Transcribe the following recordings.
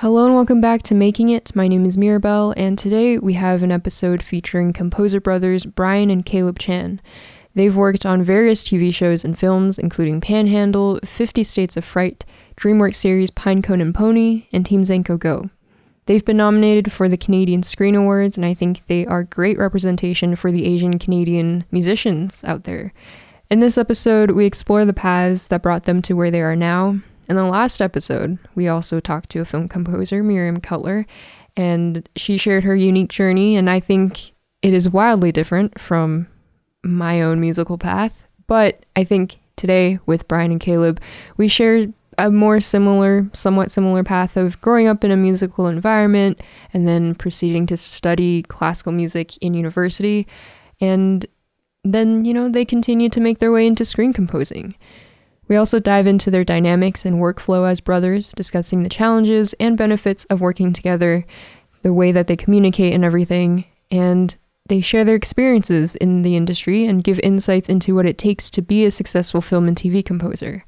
Hello and welcome back to Making It. My name is Mirabelle, and today we have an episode featuring composer brothers Brian and Caleb Chan. They've worked on various TV shows and films, including Panhandle, 50 States of Fright, DreamWorks series Pinecone and Pony, and Team Zenko Go. They've been nominated for the Canadian Screen Awards, and I think they are great representation for the Asian Canadian musicians out there. In this episode, we explore the paths that brought them to where they are now, in the last episode, we also talked to a film composer, Miriam Cutler, and she shared her unique journey. And I think it is wildly different from my own musical path. But I think today, with Brian and Caleb, we share a more similar, somewhat similar path of growing up in a musical environment and then proceeding to study classical music in university. And then, you know, they continue to make their way into screen composing. We also dive into their dynamics and workflow as brothers, discussing the challenges and benefits of working together, the way that they communicate and everything, and they share their experiences in the industry and give insights into what it takes to be a successful film and TV composer.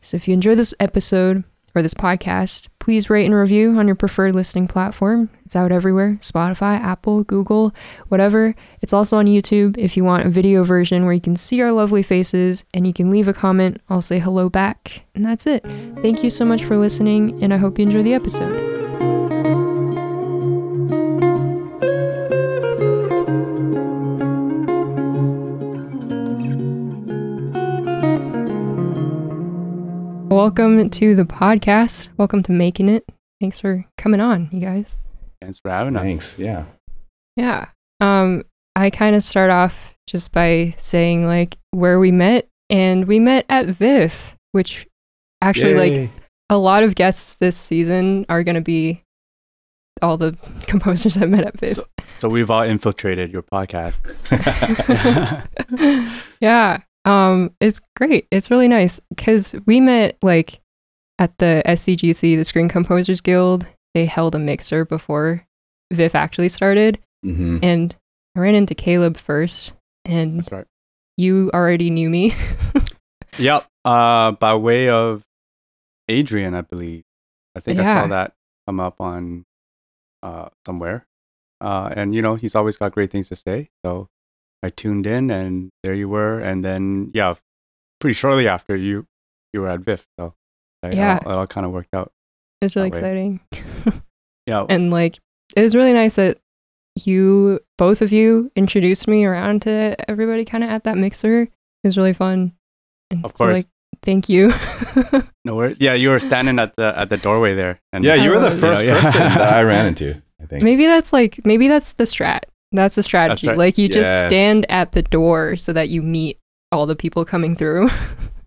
So if you enjoy this episode, or this podcast, please rate and review on your preferred listening platform. It's out everywhere Spotify, Apple, Google, whatever. It's also on YouTube if you want a video version where you can see our lovely faces and you can leave a comment. I'll say hello back. And that's it. Thank you so much for listening, and I hope you enjoy the episode. Welcome to the podcast. Welcome to Making It. Thanks for coming on, you guys. Thanks for having us. Thanks. Yeah. Yeah. Um, I kind of start off just by saying like where we met, and we met at VIFF, which actually Yay. like a lot of guests this season are going to be all the composers I met at VIFF. So, so we've all infiltrated your podcast. yeah. Um, it's great. It's really nice because we met like at the SCGC, the Screen Composers Guild. They held a mixer before VIFF actually started, hmm and I ran into Caleb first, and That's right. you already knew me. Yep. Uh, by way of Adrian, I believe. I think I saw that come up on uh, somewhere. Uh, and you know, he's always got great things to say. So I tuned in, and there you were. And then, yeah, pretty shortly after you you were at VIFF. So that, Yeah. all, that all kind of worked out. it's really exciting, Yeah. and like it was really nice that you both of you introduced me around to everybody kind of at that mixer. It was really fun. And Of so, course. like, thank you. no worries. Yeah, you were standing at the at the doorway there. And Yeah, you were the was- first Yeah, yeah. person that I ran into. I think. Maybe that's like maybe that's the strat. That's the strategy. right. Like you just stand at the door so that you meet all the people coming through.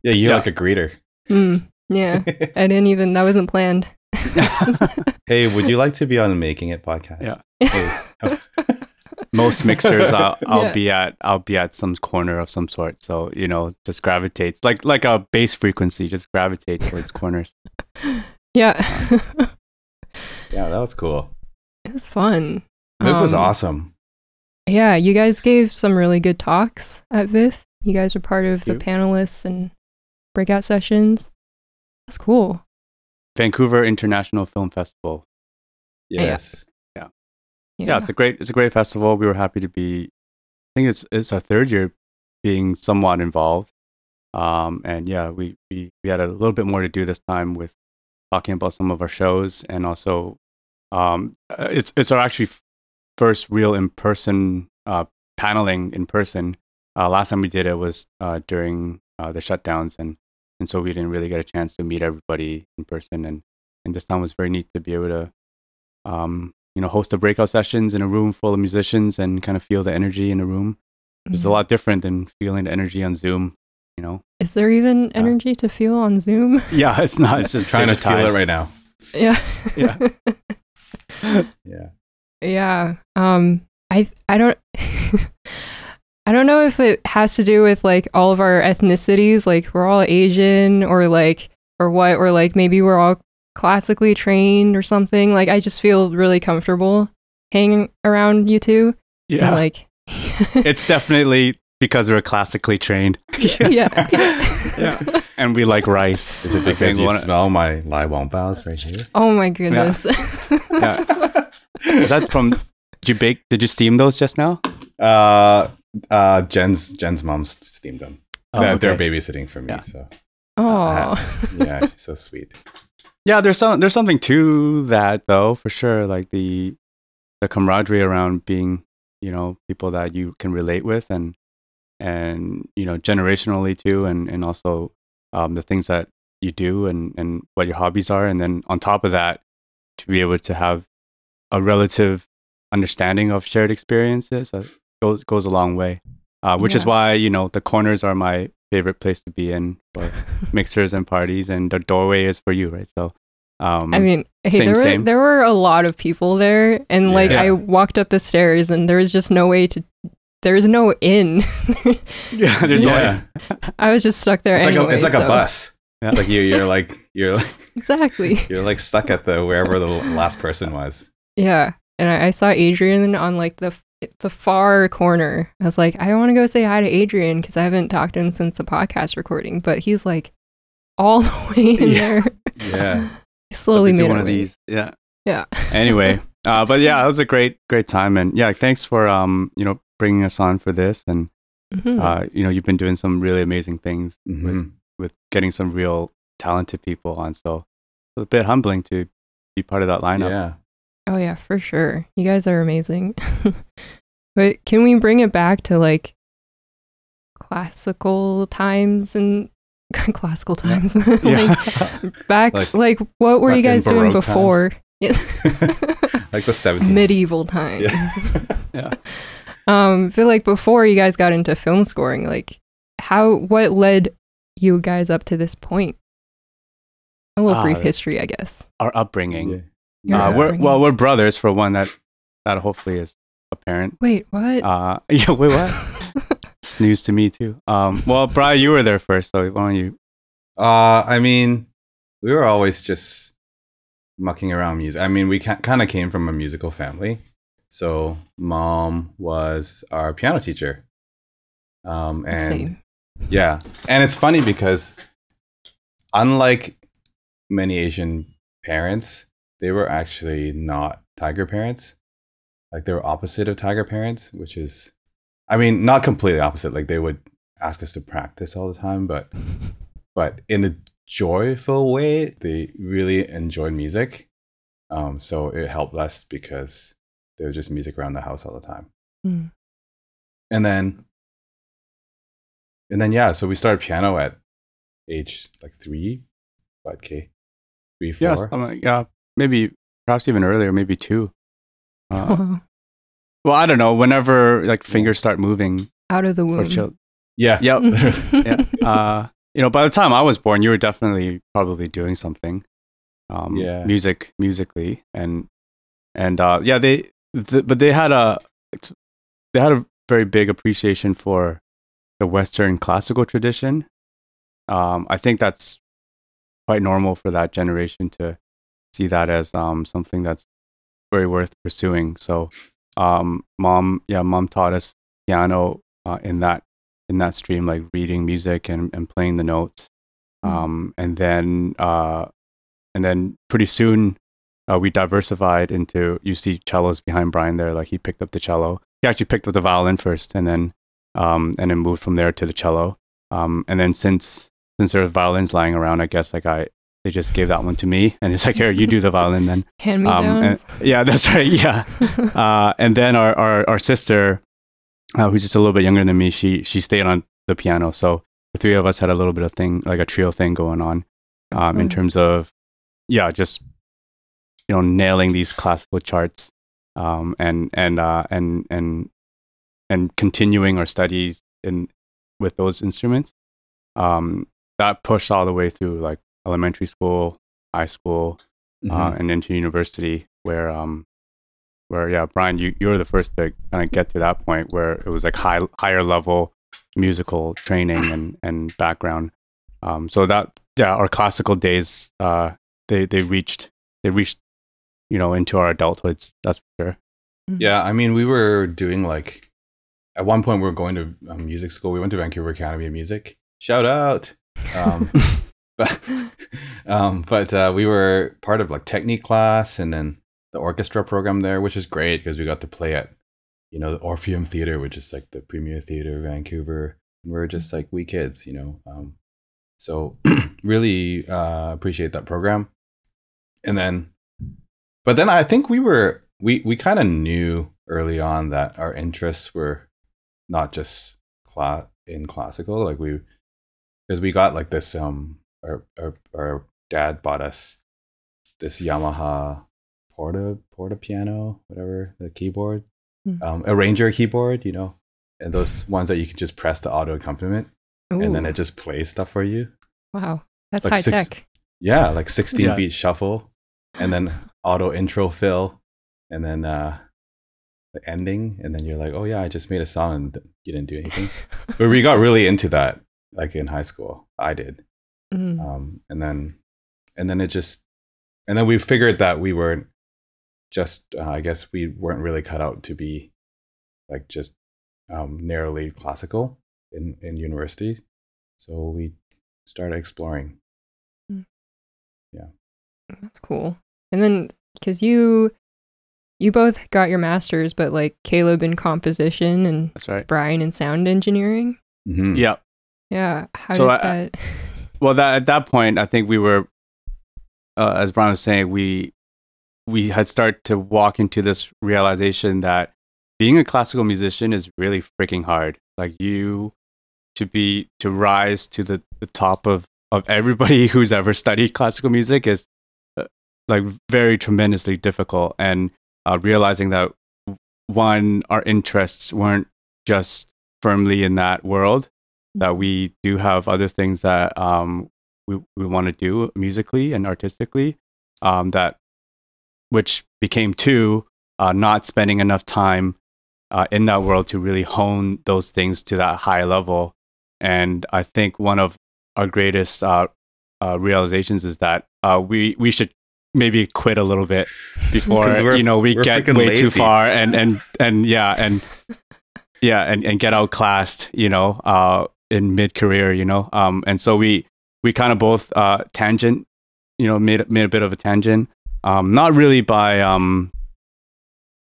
Yeah, you're Yeah. like a greeter. Mm, yeah, I didn't even. That wasn't planned. hey, would you like to be on the Making It podcast? Yeah. Hey. most mixers I'll, I'll Yeah. be at I'll be at some corner of some sort. So you know, just gravitates like like a bass frequency, just gravitate towards corners. yeah, yeah, that was cool. it was fun. VIFF was Um, awesome. Yeah, you guys gave some really good talks at VIFF. You guys were part of the panelists and breakout sessions. That's cool. Vancouver International Film Festival. Yes. Yeah. Yeah, it's a great it's a great festival. We were happy to be. I think it's it's our third year being somewhat involved. Um, and yeah, we, we we had a little bit more to do this time with talking about some of our shows and also um, uh, it's it's our actually first real in person uh, paneling in person. Uh, last time we did it was uh, during uh, the shutdowns and and so we didn't really get a chance to meet everybody in person and and this time was very neat to be able to um, you know host the breakout sessions in a room full of musicians and kind of feel the energy in the room. It's a lot different than feeling the energy on Zoom. You know, Is there even energy to feel on Zoom? yeah, it's not. It's just Trying to feel it right now. yeah. Yeah. Yeah. Yeah. Um I I don't I don't know if it has to do with like all of our ethnicities, like we're all Asian or like or what or like maybe we're all classically trained or something. Like I just feel really comfortable hanging around you two. Yeah, And like it's definitely because we're classically trained. yeah. yeah. yeah. And we like rice. Is it because you smell my lai wang baos right here? Oh my goodness. Yeah. Is that from? Did you bake? Did you steam those just now? Uh, uh, Jen's Jen's mom steamed them. Oh, they're, okay. they're babysitting for me, Yeah. so Oh. yeah, she's so sweet. Yeah, there's some there's something to that though, for sure. Like the the camaraderie around being, you know, people that you can relate with and and you know, generationally too and and also um the things that you do and and what your hobbies are and then on top of that to be able to have a relative understanding of shared experiences uh, goes goes a long way. Uh, which is why, you know, the corners are my favorite place to be in for mixers and parties and the doorway is for you, right? So um I mean, hey, same, there were same. there were a lot of people there, and like Yeah. I walked up the stairs, and there was just no way to. There was no in. Yeah, there's yeah, I was just stuck there. it's like a, it's like so- a bus. Yeah. It's like you you're like you're like Exactly. you're like stuck at the wherever the last person was. Yeah, and I, I saw Adrian on like the the far corner. I was like, I want to go say hi to Adrian because I haven't talked to him since the podcast recording, but he's like all the way in Yeah. there. Yeah. He slowly do made one of these. Yeah. Yeah. Anyway, uh, but yeah, it was a great, great time, and yeah, thanks for um, you know, bringing us on for this, and Mhm. uh, you know, you've been doing some really amazing things with Mhm. with getting some real talented people on. So it's a bit humbling to be part of that lineup. Yeah. Oh yeah, for sure. You guys are amazing. but can we bring it back to like classical times and classical times? Yeah. like back Like- like, what were you guys doing Baroque before? like the 70s. Medieval times. Yeah. Um, I feel like before you guys got into film scoring, like how what led you guys up to this point? A little Ah, brief history, I guess. Our upbringing. Your Uh, we're well, we're brothers for one. That that hopefully is apparent. Wait, what? Uh, yeah. Wait, what? it's news to me too. Um, well, Brian, you were there first, so why don't you? Uh, I mean, we were always just mucking around music. I mean, we kind of came from a musical family. So, mom was our piano teacher. Um, and see. yeah, and it's funny because unlike many Asian parents, they were actually not tiger parents. Like they were opposite of tiger parents, which is, I mean, not completely opposite. Like they would ask us to practice all the time, but but in a joyful way, they really enjoyed music. Um, so it helped us because there was just music around the house all the time. Mm. And then, and then yeah, so we started piano at age like three, what okay, three, four. Yes. I'm like, yeah. Maybe perhaps even earlier. Maybe two. Uh, well, I don't know. Whenever like fingers start moving Out of the for womb. children. yeah, Yep. yeah. Uh, you know, by the time I was born, you were definitely probably doing something. Um, Yeah. Music, musically, and and uh, yeah, they, th- but they had a, they had a very big appreciation for the Western classical tradition. Um, I think that's quite normal for that generation to see that as um something that's very worth pursuing. So, um, mom, yeah, mom taught us piano uh, in that in that stream, like reading music and, and playing the notes. Mm. Um, and then, uh, and then pretty soon, uh, we diversified into, you see cellos behind Brian there. Like he picked up the cello. He actually picked up the violin first and then, um, and then moved from there to the cello. Um, and then since, since there was violins lying around, I guess like I, they just gave that one to me and it's like, here, you do the violin then. Hand me Um, yeah, that's right. Yeah uh, and then our our, our sister, uh, who's just a little bit younger than me, she she stayed on the piano. So the three of us had a little bit of thing, like a trio thing going on, um, in terms of yeah, just you know nailing these classical charts, um, and and uh, and and and continuing our studies in with those instruments. Um, that pushed all the way through like elementary school, high school, uh, Mhm. and into university where um where yeah brian you you were the first to kind of get to that point where it was like high higher level musical training and and background um so that yeah our classical days uh they they reached they reached you know into our adulthoods that's for sure Yeah, I mean, we were doing like at one point we were going to um, music school. We went to Vancouver Academy of Music. Shout out. Um, but um, but uh, we were part of like technique class and then the orchestra program there, which is great because we got to play at you know the Orpheum Theater, which is like the premier theater of Vancouver. And we are just like we kids, you know. Um, so really uh, appreciate that program. And then, but then I think we were we we kind of knew early on that our interests were not just class in classical, like we because we got like this um our, our our dad bought us this Yamaha porta porta piano, whatever the keyboard, mm. um, arranger keyboard, you know, and those ones that you can just press the auto accompaniment, Ooh. and then it just plays stuff for you. Wow, that's like high six, tech. Yeah, like sixteen yeah. beat shuffle, and then auto intro fill, and then uh the ending, and then you're like, oh yeah, I just made a song and you didn't do anything. but we got really into that, like in high school. I did, mm. um, and then and then it just and then we figured that we weren't just uh, I guess we weren't really cut out to be like just um, narrowly classical in in university, so we started exploring. Mm. Yeah, that's cool. And then because you you both got your masters, but like Caleb in composition and that's right. Brian in sound engineering. Mm-hmm. Yeah, yeah. How so did I, that? well, that at that point, I think we were, uh, as Brian was saying, we we had started to walk into this realization that being a classical musician is really freaking hard. Like you to be to rise to the, the top of of everybody who's ever studied classical music is uh, like very tremendously difficult and uh, realizing that one our interests weren't just firmly in that world that we do have other things that um, we, we want to do musically and artistically um, that which became two, uh, not spending enough time uh, in that world to really hone those things to that high level. And I think one of our greatest uh, uh realizations is that uh, we we should maybe quit a little bit before you know we get way lazy. too far and and and yeah and yeah and, and get outclassed you know uh, in mid career you know um, and so we we kind of both uh, tangent you know made made a bit of a tangent um, not really by um,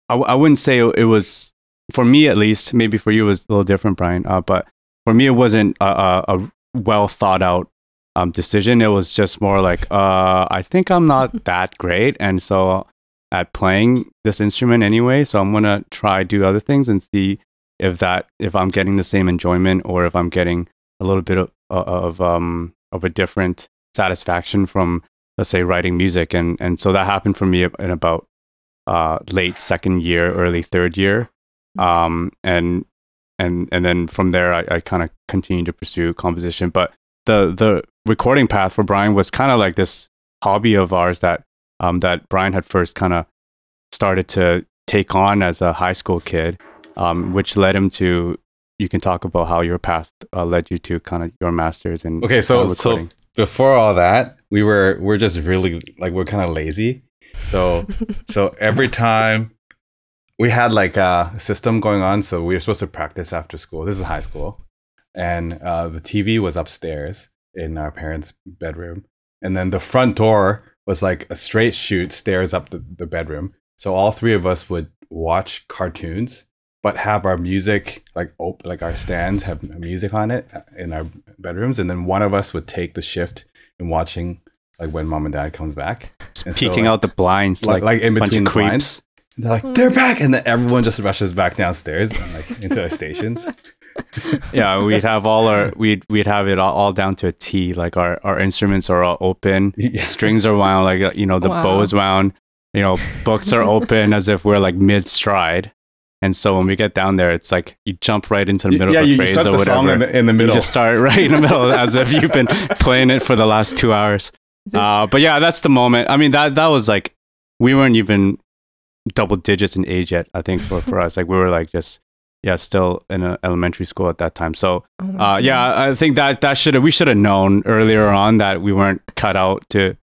I, I wouldn't say it was for me at least. Maybe for you it was a little different, Brian. Uh, but for me, it wasn't a, a, a well thought out um, decision. It was just more like uh, I think I'm not that great, and so at playing this instrument anyway. So I'm gonna try do other things and see if that if I'm getting the same enjoyment or if I'm getting a little bit of of um of a different satisfaction from let's say writing music. And and so that happened for me in about uh, late second year early third year. Mm-hmm. um, and and and then from there i, I kind of continued to pursue composition. But the the recording path for brian was kind of like this hobby of ours that um, that brian had first kind of started to take on as a high school kid um, which led him to you can talk about how your path uh, led you to kind of your masters and okay so so before all that, we were we're just really like we're kind of lazy. So so every time we had like a system going on, so we were supposed to practice after school. This is high school, and uh, the TV was upstairs in our parents' bedroom, and then the front door was like a straight shoot stairs up the, the bedroom. So all three of us would watch cartoons but have our music like op- like our stands have music on it in our bedrooms. And then one of us would take the shift in watching like when mom and dad comes back. And peeking so, like, out the blinds like, like in between the blinds. They're like they're back! And then everyone just rushes back downstairs and like into their stations. Yeah we'd have all our we'd we'd have it all, all down to a t like our our instruments are all open. Yeah. strings are wound like you know the wow. bow is wound. You know books are open as if we're like mid stride and so when we get down there, it's like you jump right into the middle yeah, of a phrase or whatever. In the, in the, middle. You just start right in the middle as if you've been playing it for the last two hours. Uh, but yeah, that's the moment. I mean, that that was like we weren't even double digits in age yet. I think for, for us, like we were like just yeah, still in a elementary school at that time. So oh uh, yeah, I think that that should have we should have known earlier on that we weren't cut out to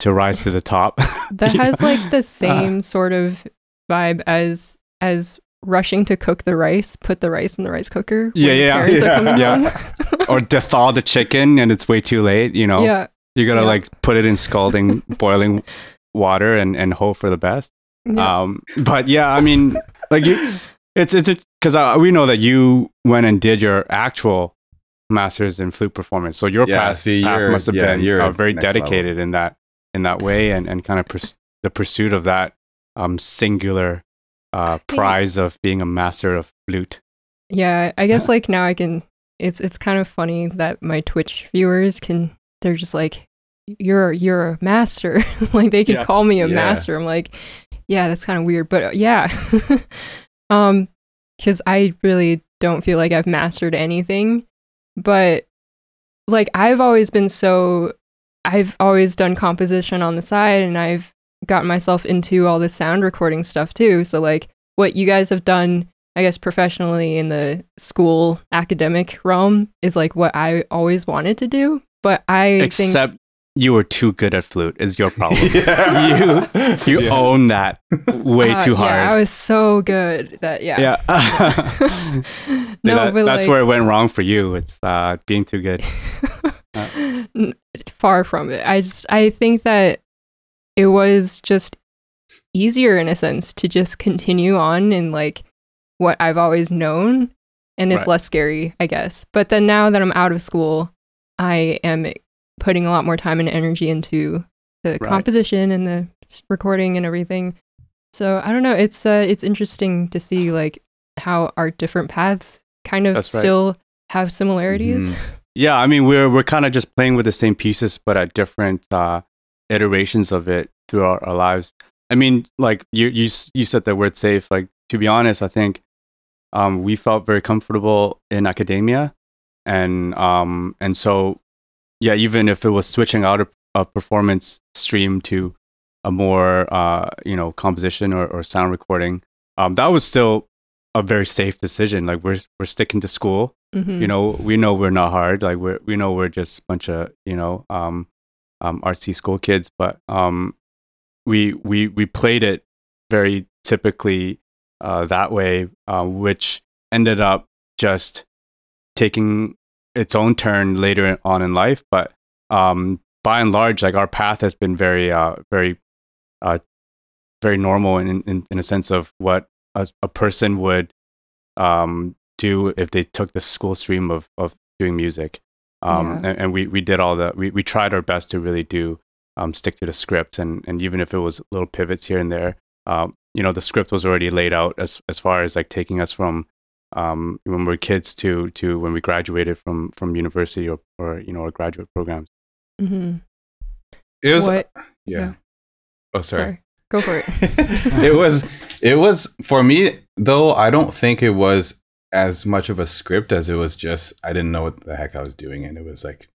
to rise to the top. that has know? like the uh, same uh, sort of vibe as as rushing to cook the rice, put the rice in the rice cooker. Yeah, yeah, yeah. yeah. or to thaw the chicken and it's way too late, you know? Yeah. You gotta Yeah. like put it in scalding, boiling water and, and hope for the best. Yeah. Um, but yeah, I mean, like you, it's it's because uh, we know that you went and did your actual masters in flute performance, so your Yeah, path, see, path must have yeah, been you're uh, very next level. dedicated in that in that way, and and kind of pers- the pursuit of that um singular uh prize of being a master of flute. Yeah, I guess like now I can. It's it's kind of funny that my Twitch viewers can. They're just like, you're you're a master. like they can Yeah. call me a Yeah. master. I'm like, yeah, that's kind of weird, but uh, yeah, um, because I really don't feel like I've mastered anything, but like I've always been so. I've always done composition on the side, and I've gotten myself into all this sound recording stuff too. So like what you guys have done I guess professionally in the school academic realm is like what I always wanted to do. But I think Except you were too good at flute. Is your problem? yeah. You Yeah. own that way uh, too hard. Yeah, I was so good that yeah. Yeah. no, That- but that's like, where it went wrong for you. It's uh, being too good. N- far from it. I just I think that it was just easier in a sense to just continue on in like what I've always known and it's Right. less scary, I guess. But then now that I'm out of school, I am putting a lot more time and energy into the Right. composition and the recording and everything. So I don't know, it's uh it's interesting to see like how our different paths kind of That's right. still have similarities. Mhm. Yeah, I mean we're we're kind of just playing with the same pieces, but at different uh, iterations of it throughout our lives. I mean, like you you you said the word safe. Like to be honest, I think um, we felt very comfortable in academia, and um, and so yeah, even if it was switching out a, a performance stream to a more uh, you know composition or, or sound recording, um, that was still a very safe decision. Like we're we're sticking to school Mhm. you know we know we're not hard like we're we know we're just a bunch of you know um um artsy school kids but um we we we played it very typically uh that way uh, which ended up just taking its own turn later on in life. But um by and large like our path has been very uh very uh very normal in in, in a sense of what a, a person would um do if they took the school stream of of doing music um Yeah. and, and we we did all that we we tried our best to really do um stick to the script and and even if it was little pivots here and there um you know the script was already laid out as as far as like taking us from um when we were kids to to when we graduated from from university or or you know our graduate programs Mhm. It was what? yeah. yeah. Oh, sorry. Go for it. it was it was for me though I don't think it was as much of a script as it was just I didn't know what the heck I was doing and it was like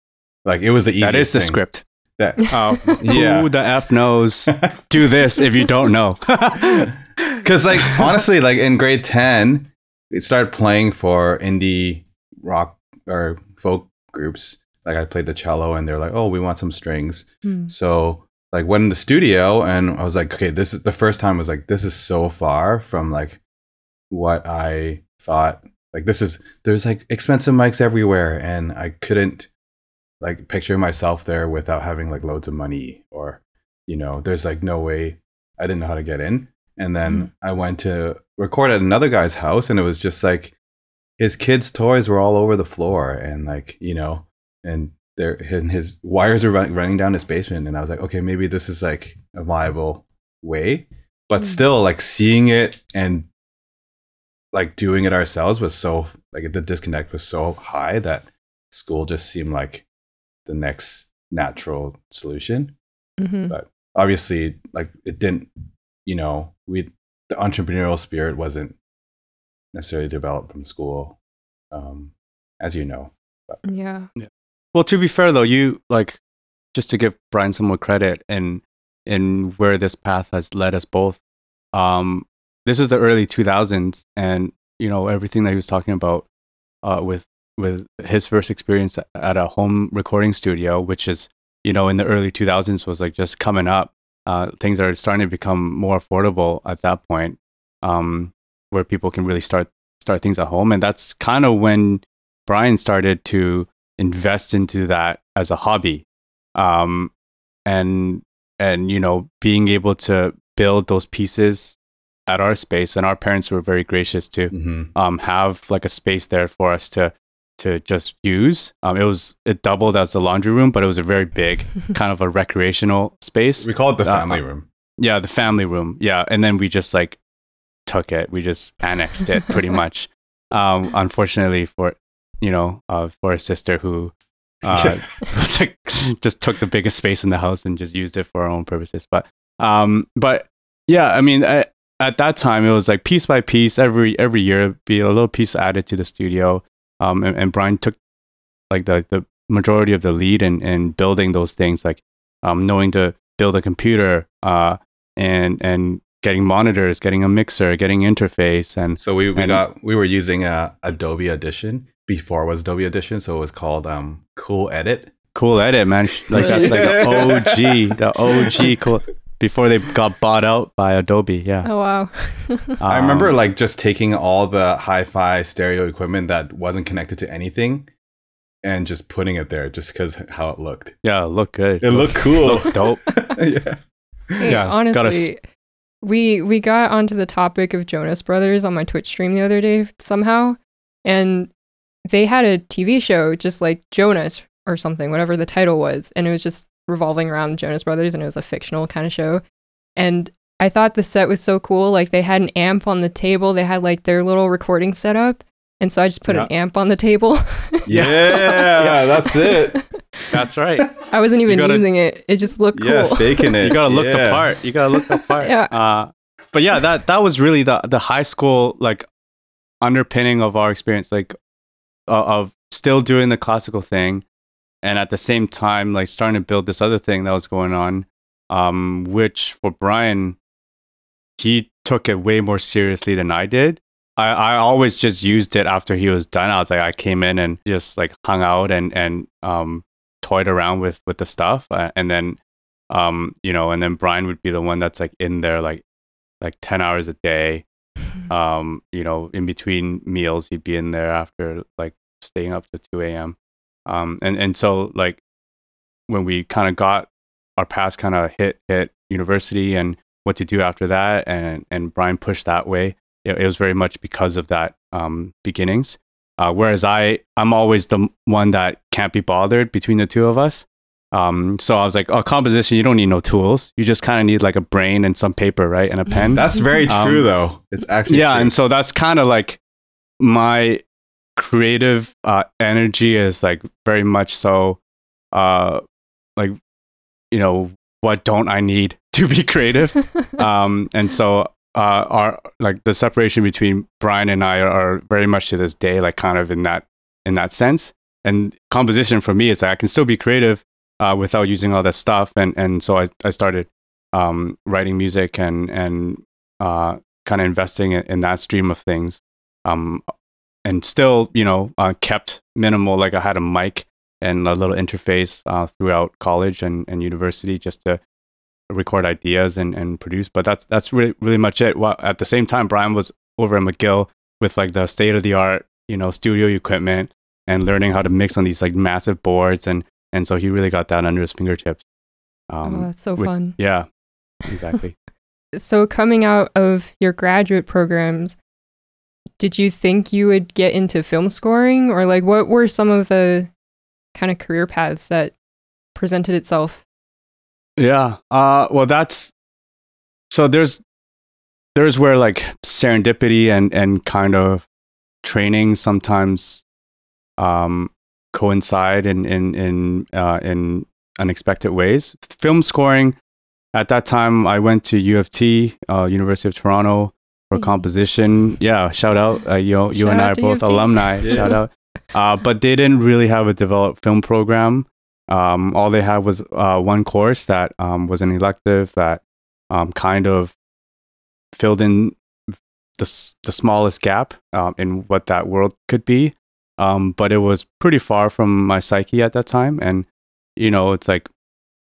like it was the easiest that is the thing. script That uh, Yeah. who the f knows do this if you don't know Cuz like honestly like in grade 10 we started playing for indie rock or folk groups like I played the cello and they're like oh we want some strings Hmm. So like went in the studio and I was like, okay, this is the first time I was like, this is so far from like what I thought. Like this is there's like expensive mics everywhere and I couldn't like picture myself there without having like loads of money or you know, there's like no way I didn't know how to get in. And then I went to record at another guy's house and it was just like his kids' toys were all over the floor and like, you know, and there and his wires are run, running down his basement and i was like okay maybe this is like a viable way but Mm. still like seeing it and like doing it ourselves was so like the disconnect was so high that school just seemed like the next natural solution Mhm. obviously like it didn't you know we the entrepreneurial spirit wasn't necessarily developed from school um as you know Yeah. Well, to be fair though, you like just to give Brian some more credit and in where this path has led us both. Um, this is the early 2000s, and you know everything that he was talking about uh, with with his first experience at a home recording studio, which is you know in the early 2000s was like just coming up. Uh, things are starting to become more affordable at that point. Um, where people can really start start things at home, and that's kind of when Brian started to invest into that as a hobby, um, and and you know being able to build those pieces at our space, and our parents were very gracious to Mm-hmm. um, have like a space there for us to to just use. Um, it was it doubled as a laundry room, but it was a very big kind of a recreational space. We call it the Uh, family room. Yeah, the family room. Yeah, and then we just like took it. We just annexed it pretty much. Um, unfortunately for you know uh, for a sister who uh, like just took the biggest space in the house and just used it for our own purposes. But um, but yeah, I mean, I, at that time it was like piece by piece. Every every year, be a little piece added to the studio. Um, and, and Brian took like the the majority of the lead in in building those things, like um, knowing to build a computer, uh, and and getting monitors, getting a mixer, getting interface, and So we, we And- got we were using uh, Adobe Audition before it was Adobe Audition, so it was called um, Cool Edit. cool edit, man. Like that's like the OG, the OG cool. Before they got bought out by Adobe, yeah. Oh wow. I remember Um, like just taking all the hi-fi stereo equipment that wasn't connected to anything and just putting it there just because how it looked. yeah, look good. It looked cool. Look dope. yeah. Hey, Yeah, gotta honestly, we we got onto the topic of Jonas Brothers on my Twitch stream the other day somehow, and they had a TV show just like Jonas or something, whatever the title was, and it was just revolving around the Jonas Brothers, and it was a fictional kind of show, and I thought the set was so cool. Like they had an amp on the table, they had like their little recording setup, and so I just put an amp on the table. Yeah, that's it. That's right. I wasn't even gotta- using it; it just looked Yeah, cool. faking it. You gotta look the part. You gotta look the part. Yeah. Uh, but yeah, that that was really the the high school like underpinning of our experience, like uh, of still doing the classical thing, and at the same time like starting to build this other thing that was going on, um, which for Brian, he took it way more seriously than I did. I, I always just used it after he was done. I was like, I came in and just like hung out and and um toyed around with with the stuff, uh, and then um you know, and then Brian would be the one that's like in there like like ten hours a day. Um, you know, in between meals, he'd be in there after like staying up to two a.m. Um, and and so like when we kind of got our paths kind of hit hit university and what to do after that, and and Brian pushed that way it, it was very much because of that um, beginnings. Uh, whereas I, I'm always the one that can't be bothered between the two of us. Um, so I was like, oh, composition, you don't need no tools. You just kind of need like a brain and some paper, right, and a pen. That's very Um, true, though. It's actually yeah, true. and so that's kind of like my creative uh, energy is like very much so, uh, like you know, what don't I need to be creative? um, and so uh, our like the separation between Brian and I are, are very much to this day, like kind of in that in that sense. And composition for me is like I can still be creative uh, without using all that stuff. And and so I I started um, writing music and and uh, kind of investing in, in that stream of things. Um, and still, you know, uh, kept minimal. Like I had a mic and a little interface uh, throughout college and, and university just to record ideas and, and produce. But that's that's really really much it. Well, at the same time, Brian was over at McGill with like the state of the art, you know, studio equipment and learning how to mix on these like massive boards and and so he really got that under his fingertips. oh, Um, that's so with- fun. yeah, exactly. So coming out of your graduate programs, did you think you would get into film scoring or like what were some of the kind of career paths that presented itself? Yeah. Uh well that's so there's there's where like serendipity and and kind of training sometimes um coincide in in in uh in unexpected ways. Film scoring at that time I went to U of T, uh University of Toronto for Hey. composition. Yeah, shout out. Uh, you you Shout and I are to U of both alumni. Yeah. Shout out. Uh, but they didn't really have a developed film program. Um, all they had was uh, one course that um, was an elective that um, kind of filled in the s- the smallest gap um, in what that world could be. Um, but it was pretty far from my psyche at that time, and you know, it's like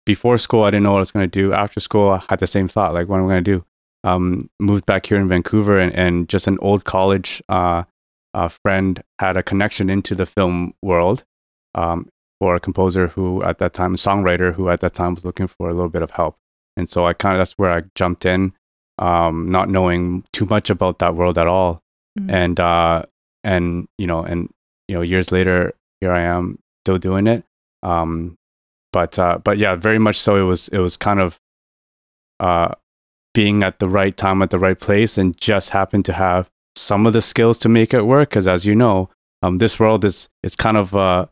before school, I didn't know what I was going to do. After school, I had the same thought, like, what am I going to do? Um, moved back here in Vancouver, and, and just an old college uh, uh, friend had a connection into the film world um, for a composer who, at that time, a songwriter who at that time was looking for a little bit of help. And so I kind of that's where I jumped in, um, not knowing too much about that world at all, mm-hmm. and uh, and you know, and you know, years later, here I am still doing it. Um, but uh, but yeah, very much so. It was it was kind of uh, being at the right time at the right place and just happen to have some of the skills to make it work. Because as you know, um, this world is is kind of a,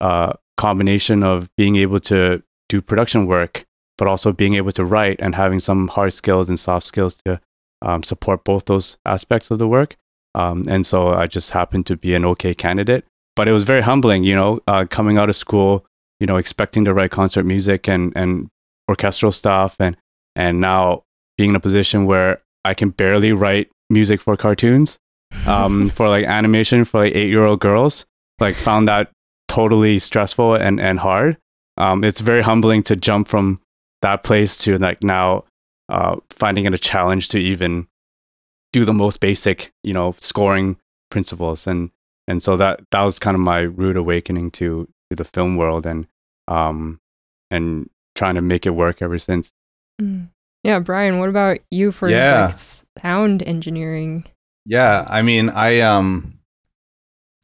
a combination of being able to do production work, but also being able to write and having some hard skills and soft skills to um, support both those aspects of the work. Um, and so I just happened to be an okay candidate. But it was very humbling, you know, uh, coming out of school, you know, expecting to write concert music and, and orchestral stuff and and now being in a position where I can barely write music for cartoons, um, for like animation for like eight year old girls, like found that totally stressful and, and hard. Um, it's very humbling to jump from that place to like now uh, finding it a challenge to even do the most basic, you know, scoring principles. And, and so that, that was kind of my rude awakening to, to the film world and, um, and trying to make it work ever since. Mm. Yeah, Brian, what about you for yeah. like, sound engineering? Yeah, I mean, I um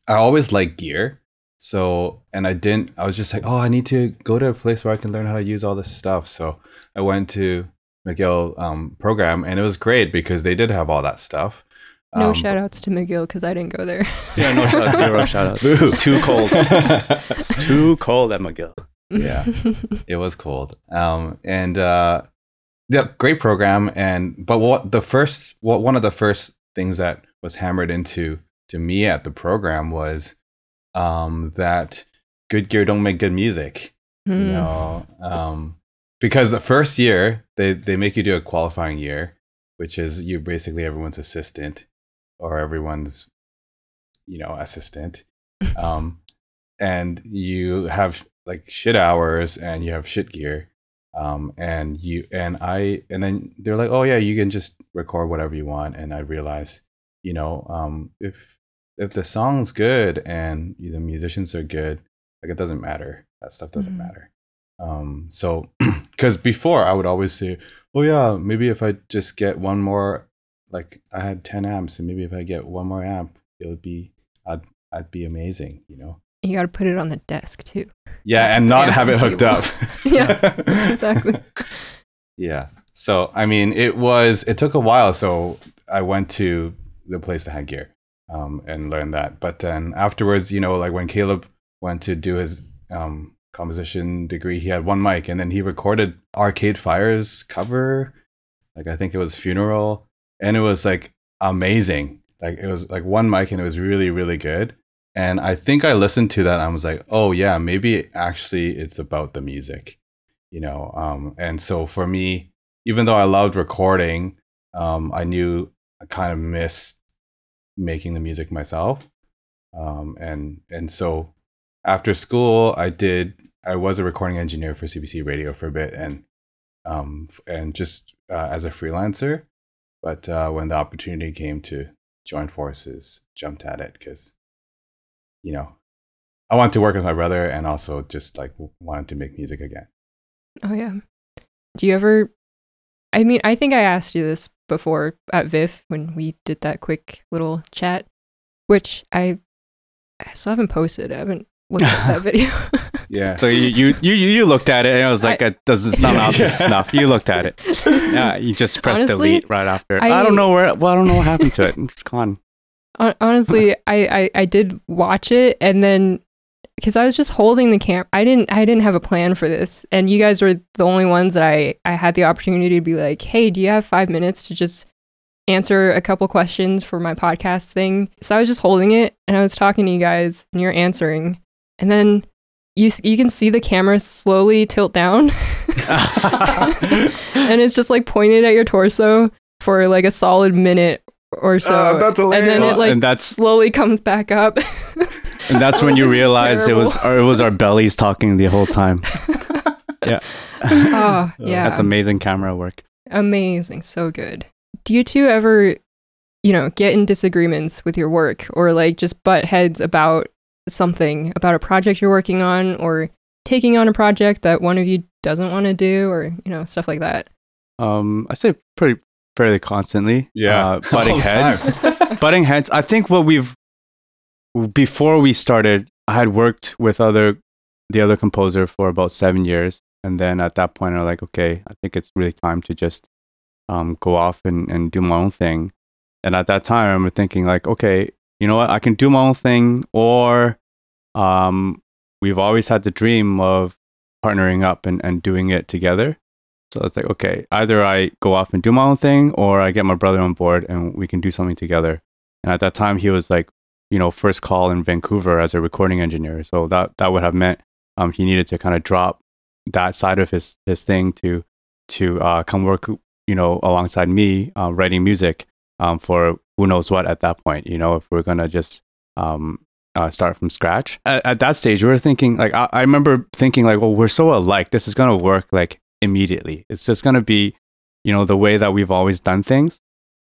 I always like gear. So, and I didn't I was just like, "Oh, I need to go to a place where I can learn how to use all this stuff." So, I went to McGill um, program and it was great because they did have all that stuff. No um, shout outs to McGill because I didn't go there. yeah, no shout outs, zero shout outs. It's too cold. it's too cold at McGill. Yeah, it was cold. Um, and uh, yeah, great program. And but what the first, what one of the first things that was hammered into to me at the program was um, that good gear don't make good music. You hmm. know, um, because the first year they they make you do a qualifying year, which is you basically everyone's assistant or everyone's you know assistant, um, and you have like shit hours and you have shit gear um, and you and I and then they're like, oh yeah, you can just record whatever you want. And I realized, you know, um, if if the song's good and the musicians are good, like it doesn't matter. That stuff doesn't mm-hmm. matter. Um, so because before I would always say, oh yeah, maybe if I just get one more, like I had ten amps, and maybe if I get one more amp, it would be I'd I'd be amazing, you know. You got to put it on the desk too. Yeah, and not have it hooked up. yeah, exactly. yeah. So, I mean, it was, it took a while. So I went to the place that had gear um, and learned that. But then afterwards, you know, like when Caleb went to do his um, composition degree, he had one mic and then he recorded Arcade Fire's cover. Like, I think it was Funeral. And it was like amazing. Like, it was like one mic and it was really, really good. And I think I listened to that and I was like, oh yeah, maybe actually it's about the music, you know. Um, and so for me, even though I loved recording, um, I knew I kind of missed making the music myself. Um, and and so after school, I did. I was a recording engineer for CBC Radio for a bit, and um, and just uh, as a freelancer. But uh, when the opportunity came to join forces, jumped at it because you know, I wanted to work with my brother and also just like wanted to make music again. Oh yeah. Do you ever I mean, I think I asked you this before at VIFF when we did that quick little chat, which I I still haven't posted. I haven't looked at that video. yeah. So you, you you you looked at it and I was like, I, "Does it's not out to snuff?" You looked at it. Yeah. You just pressed Honestly, delete right after. I, I, don't know where. Well, I don't know what happened to it. It's gone. Honestly, I, I I did watch it and then because I was just holding the camera. I didn't I didn't have a plan for this, and you guys were the only ones that I I had the opportunity to be like, hey, do you have five minutes to just answer a couple questions for my podcast thing? So I was just holding it and I was talking to you guys, and you're answering, and then you you can see the camera slowly tilt down, and it's just like pointed at your torso for like a solid minute or so. Uh, that's hilarious. And then it like and that's, slowly comes back up. and that's when you realize it was it was our bellies talking the whole time. yeah. Oh, yeah. That's amazing camera work. Amazing. So good. do you two ever, you know, get in disagreements with your work or like just butt heads about something, about a project you're working on or taking on a project that one of you doesn't want to do or, you know, stuff like that? Um, I say pretty fairly constantly. Yeah. Uh, butting heads. butting heads. I think what we've before we started, I had worked with other the other composer for about seven years. And then at that point, I'm like, okay, I think it's really time to just um, go off and, and do my own thing. And at that time, I remember thinking, like, okay, you know what? I can do my own thing, or um, we've always had the dream of partnering up and, and doing it together. So it's like, okay, either I go off and do my own thing, or I get my brother on board and we can do something together. And at that time, he was like, you know, first call in Vancouver as a recording engineer. So that that would have meant um, he needed to kind of drop that side of his his thing to to uh, come work you know alongside me uh, writing music um, for who knows what at that point you know if we're gonna just um, uh, start from scratch at, at, that stage we were thinking like I, I remember thinking like well we're so alike this is gonna work like immediately. It's just gonna be you know the way that we've always done things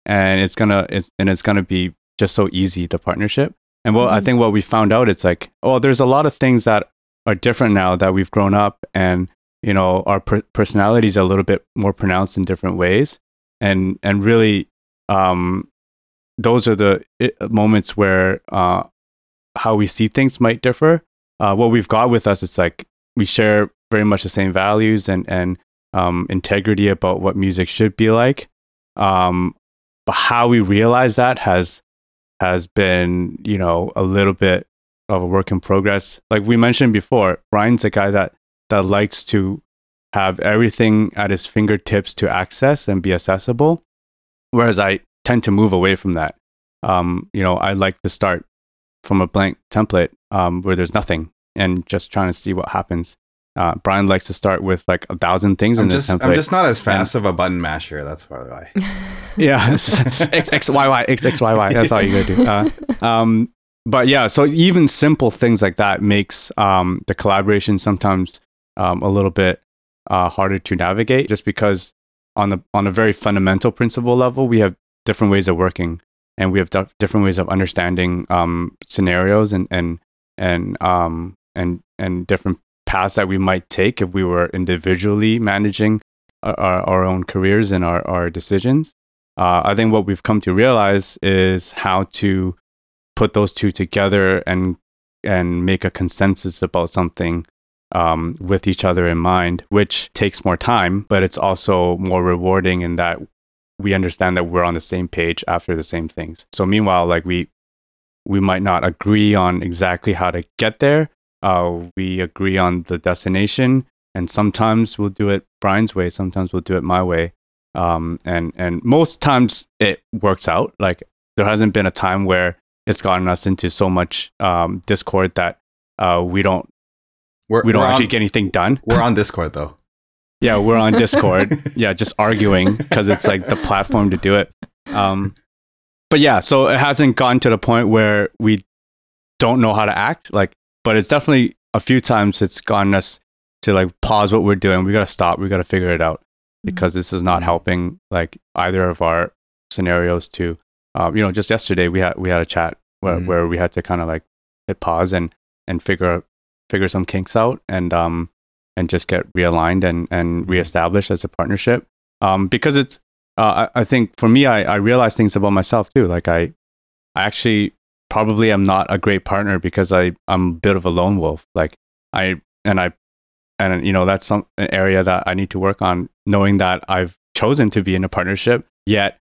and it's gonna it's and it's gonna be just so easy the partnership. And well mm-hmm. i think what we found out it's like oh there's a lot of things that are different now that we've grown up and you know our per- personalities are a little bit more pronounced in different ways. And and really um, those are the moments where uh, how we see things might differ. Uh, what we've got with us it's like we share very much the same values and and um, integrity about what music should be like um, but how we realize that has has been you know a little bit of a work in progress. Like we mentioned before, Brian's a guy that that likes to have everything at his fingertips to access and be accessible, whereas I tend to move away from that. Um, you know, I like to start from a blank template um, where there's nothing and just trying to see what happens. Uh, Brian likes to start with like a thousand things I'm in just. I'm just not as fast and, of a button masher. That's why. yeah, x x y y x x y y. That's all you gotta do. Uh, um, but yeah, so even simple things like that makes um, the collaboration sometimes um, a little bit uh, harder to navigate, just because on the on a very fundamental principle level, we have different ways of working, and we have d- different ways of understanding um, scenarios and and and um, and and different paths that we might take if we were individually managing our, our own careers and our, our decisions. Uh, I think what we've come to realize is how to put those two together and and make a consensus about something um, with each other in mind, which takes more time, but it's also more rewarding in that we understand that we're on the same page after the same things. So meanwhile, like we we might not agree on exactly how to get there. Uh, we agree on the destination, and sometimes we'll do it Brian's way. Sometimes we'll do it my way. Um, and and most times it works out. Like there hasn't been a time where it's gotten us into so much um, discord that uh, we don't we're, we don't actually on, get anything done. We're on Discord though. yeah, we're on Discord. yeah, just arguing because it's like the platform to do it. Um, but yeah, so it hasn't gotten to the point where we don't know how to act. Like, but it's definitely a few times it's gotten us to like pause what we're doing. We got to stop. We got to figure it out mm-hmm. because this is not helping like either of our scenarios to um, you know, just yesterday we had we had a chat where, mm. where we had to kind of like hit pause and and figure figure some kinks out and um and just get realigned and and mm-hmm. reestablished as a partnership. Um, because it's uh, I, I think for me I I realize things about myself too. Like I I actually probably am not a great partner because I I'm a bit of a lone wolf. Like I and I and you know that's some an area that I need to work on. Knowing that I've chosen to be in a partnership, yet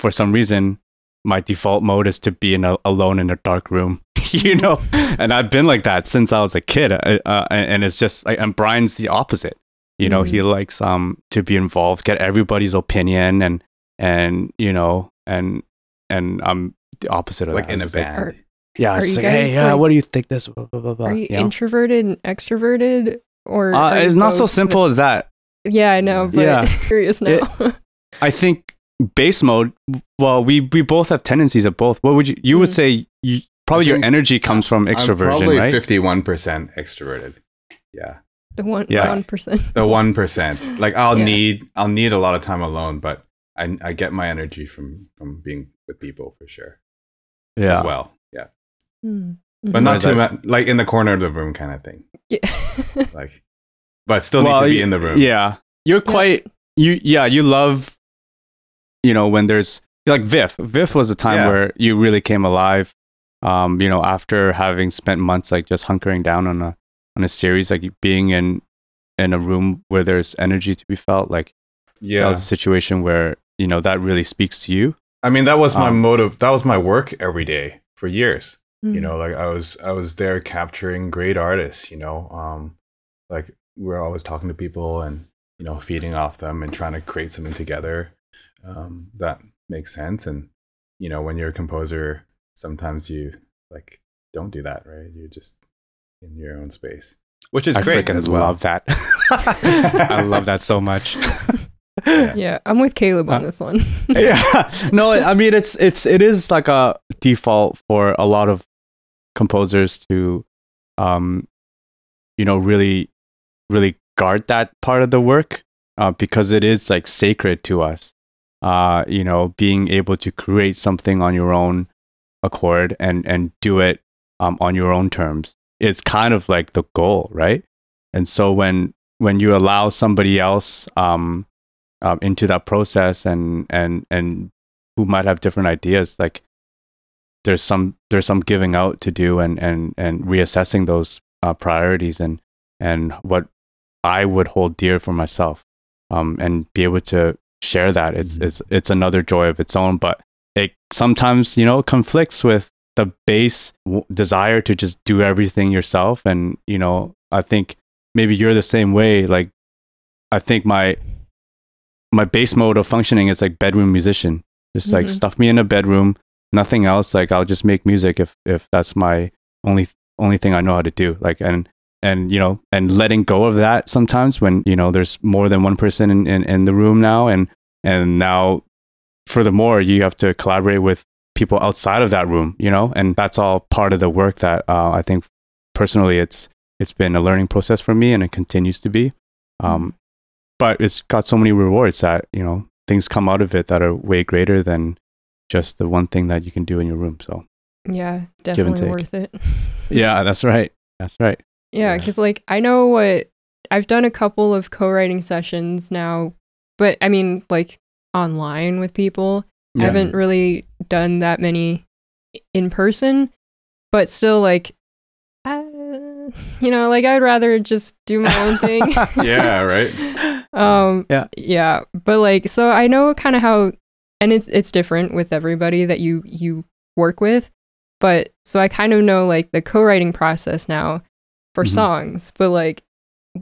for some reason my default mode is to be in a, alone in a dark room, you know. and I've been like that since I was a kid, uh, uh and it's just like, and Brian's the opposite. You know, mm-hmm. he likes um to be involved, get everybody's opinion, and and you know, and and I'm the opposite of like that. in a band. Like, yeah, it's like, hey, yeah, like, what do you think? This, blah, blah, blah, are you, you know? introverted and extroverted, or uh, it's not so simple with... as that. Yeah, I know, but yeah. curious now. It, I think base mode well we we both have tendencies of both what would you you mm. would say you, probably your energy comes from extroversion I'm probably right 51% extroverted yeah the one yeah. 1% the 1% like i'll yeah. need i'll need a lot of time alone but I I get my energy from from being with people for sure. Yeah. As well. Yeah. Mm. But not too much like in the corner of the room kind of thing. Yeah. Like but still Well, need to be y- in the room. Yeah. You're quite you yeah, you love you know when there's like VIFF. VIFF was a time Yeah. where you really came alive. Um, you know, after having spent months like just hunkering down on a on a series, like being in in a room where there's energy to be felt, like that Yeah. was a situation where, you know, that really speaks to you. I mean that was my Um, motive. That was my work every day for years. Mm. you know like i was i was there capturing great artists you know um like we we're always talking to people and you know feeding off them and trying to create something together um that makes sense and you know when you're a composer sometimes you like don't do that right you're just in your own space which is I great freaking as well love that. I love that so much. Yeah, I'm with Caleb on Uh, this one. yeah. No i mean it's it's it is like a default for a lot of composers to um you know really really guard that part of the work uh, because it is like sacred to us. Uh you know being able to create something on your own accord and and do it um on your own terms is kind of like the goal right? And so when when you allow somebody else um um, into that process and and and who might have different ideas like there's some there's some giving out to do and and and reassessing those uh, priorities and and what I would hold dear for myself um and be able to share that. It's Mhm. it's it's another joy of its own but it sometimes you know conflicts with the base w- desire to just do everything yourself. And you know I think maybe you're the same way. Like I think my my base mode of functioning is like bedroom musician. Just like Mhm. stuff me in a bedroom, nothing else. Like I'll just make music if if that's my only only thing I know how to do. Like and and you know and letting go of that sometimes when you know there's more than one person in in, in the room now and and now furthermore you have to collaborate with people outside of that room you know and that's all part of the work that uh, i think personally it's it's been a learning process for me and it continues to be um, but it's got so many rewards that you know things come out of it that are way greater than just the one thing that you can do in your room so yeah, definitely worth it. yeah that's right that's right Yeah, Yeah. because like I know what I've done a couple of co-writing sessions now, but I mean like online with people. I Yeah. haven't really done that many in person, but still like, uh, you know, like I'd rather just do my own thing. yeah right um Yeah. yeah but like so i know kind of how and it's it's different with everybody that you you work with but so i kind of know like the co-writing process now for Mhm. songs but like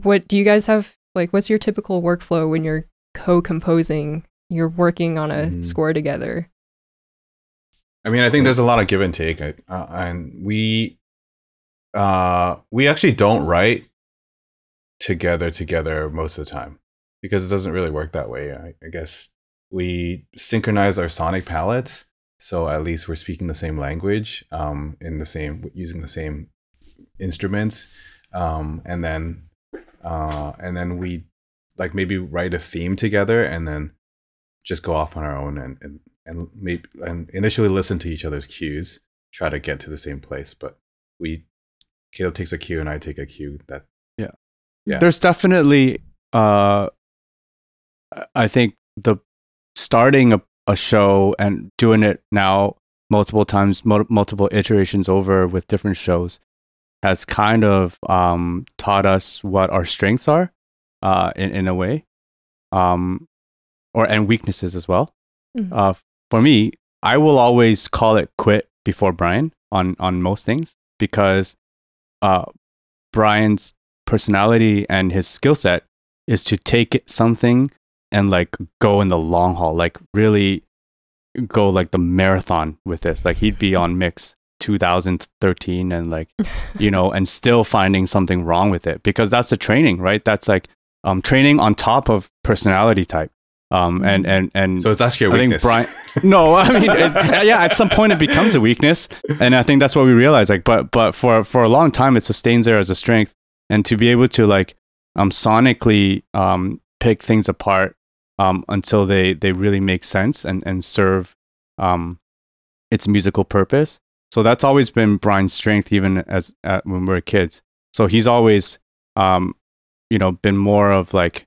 what do you guys have like what's your typical workflow when you're co-composing you're working on a Mhm. score together I mean, I think there's a lot of give and take, I- uh, and we uh, we actually don't write together together most of the time because it doesn't really work that way. I, I guess we synchronize our sonic palettes, so at least we're speaking the same language, um, in the same using the same instruments, um, and then uh, and then we like maybe write a theme together, and then just go off on our own and and and maybe and initially listen to each other's cues, try to get to the same place. But we, Caleb takes a cue and I take a cue. That Yeah. there's definitely uh i think the starting a, a show and doing it now multiple times mul- multiple iterations over with different shows has kind of um taught us what our strengths are uh in, in a way um or and weaknesses as well Mhm. uh for me i will always call it quit before brian on on most things because uh brian's personality and his skill set is to take something and like go in the long haul like really go like the marathon with this. Like he'd be on mix 2013 and like you know and still finding something wrong with it because that's the training right? That's like um training on top of personality type. Um and and and so it's actually a I think weakness. Brian- no i mean it, yeah at some point it becomes a weakness and i think that's what we realize like but but for for a long time it sustains there as a strength and to be able to like um sonically um pick things apart um, until they they really make sense and and serve um, its musical purpose. So that's always been Brian's strength, even as uh, when we were kids. So he's always, um, you know, been more of like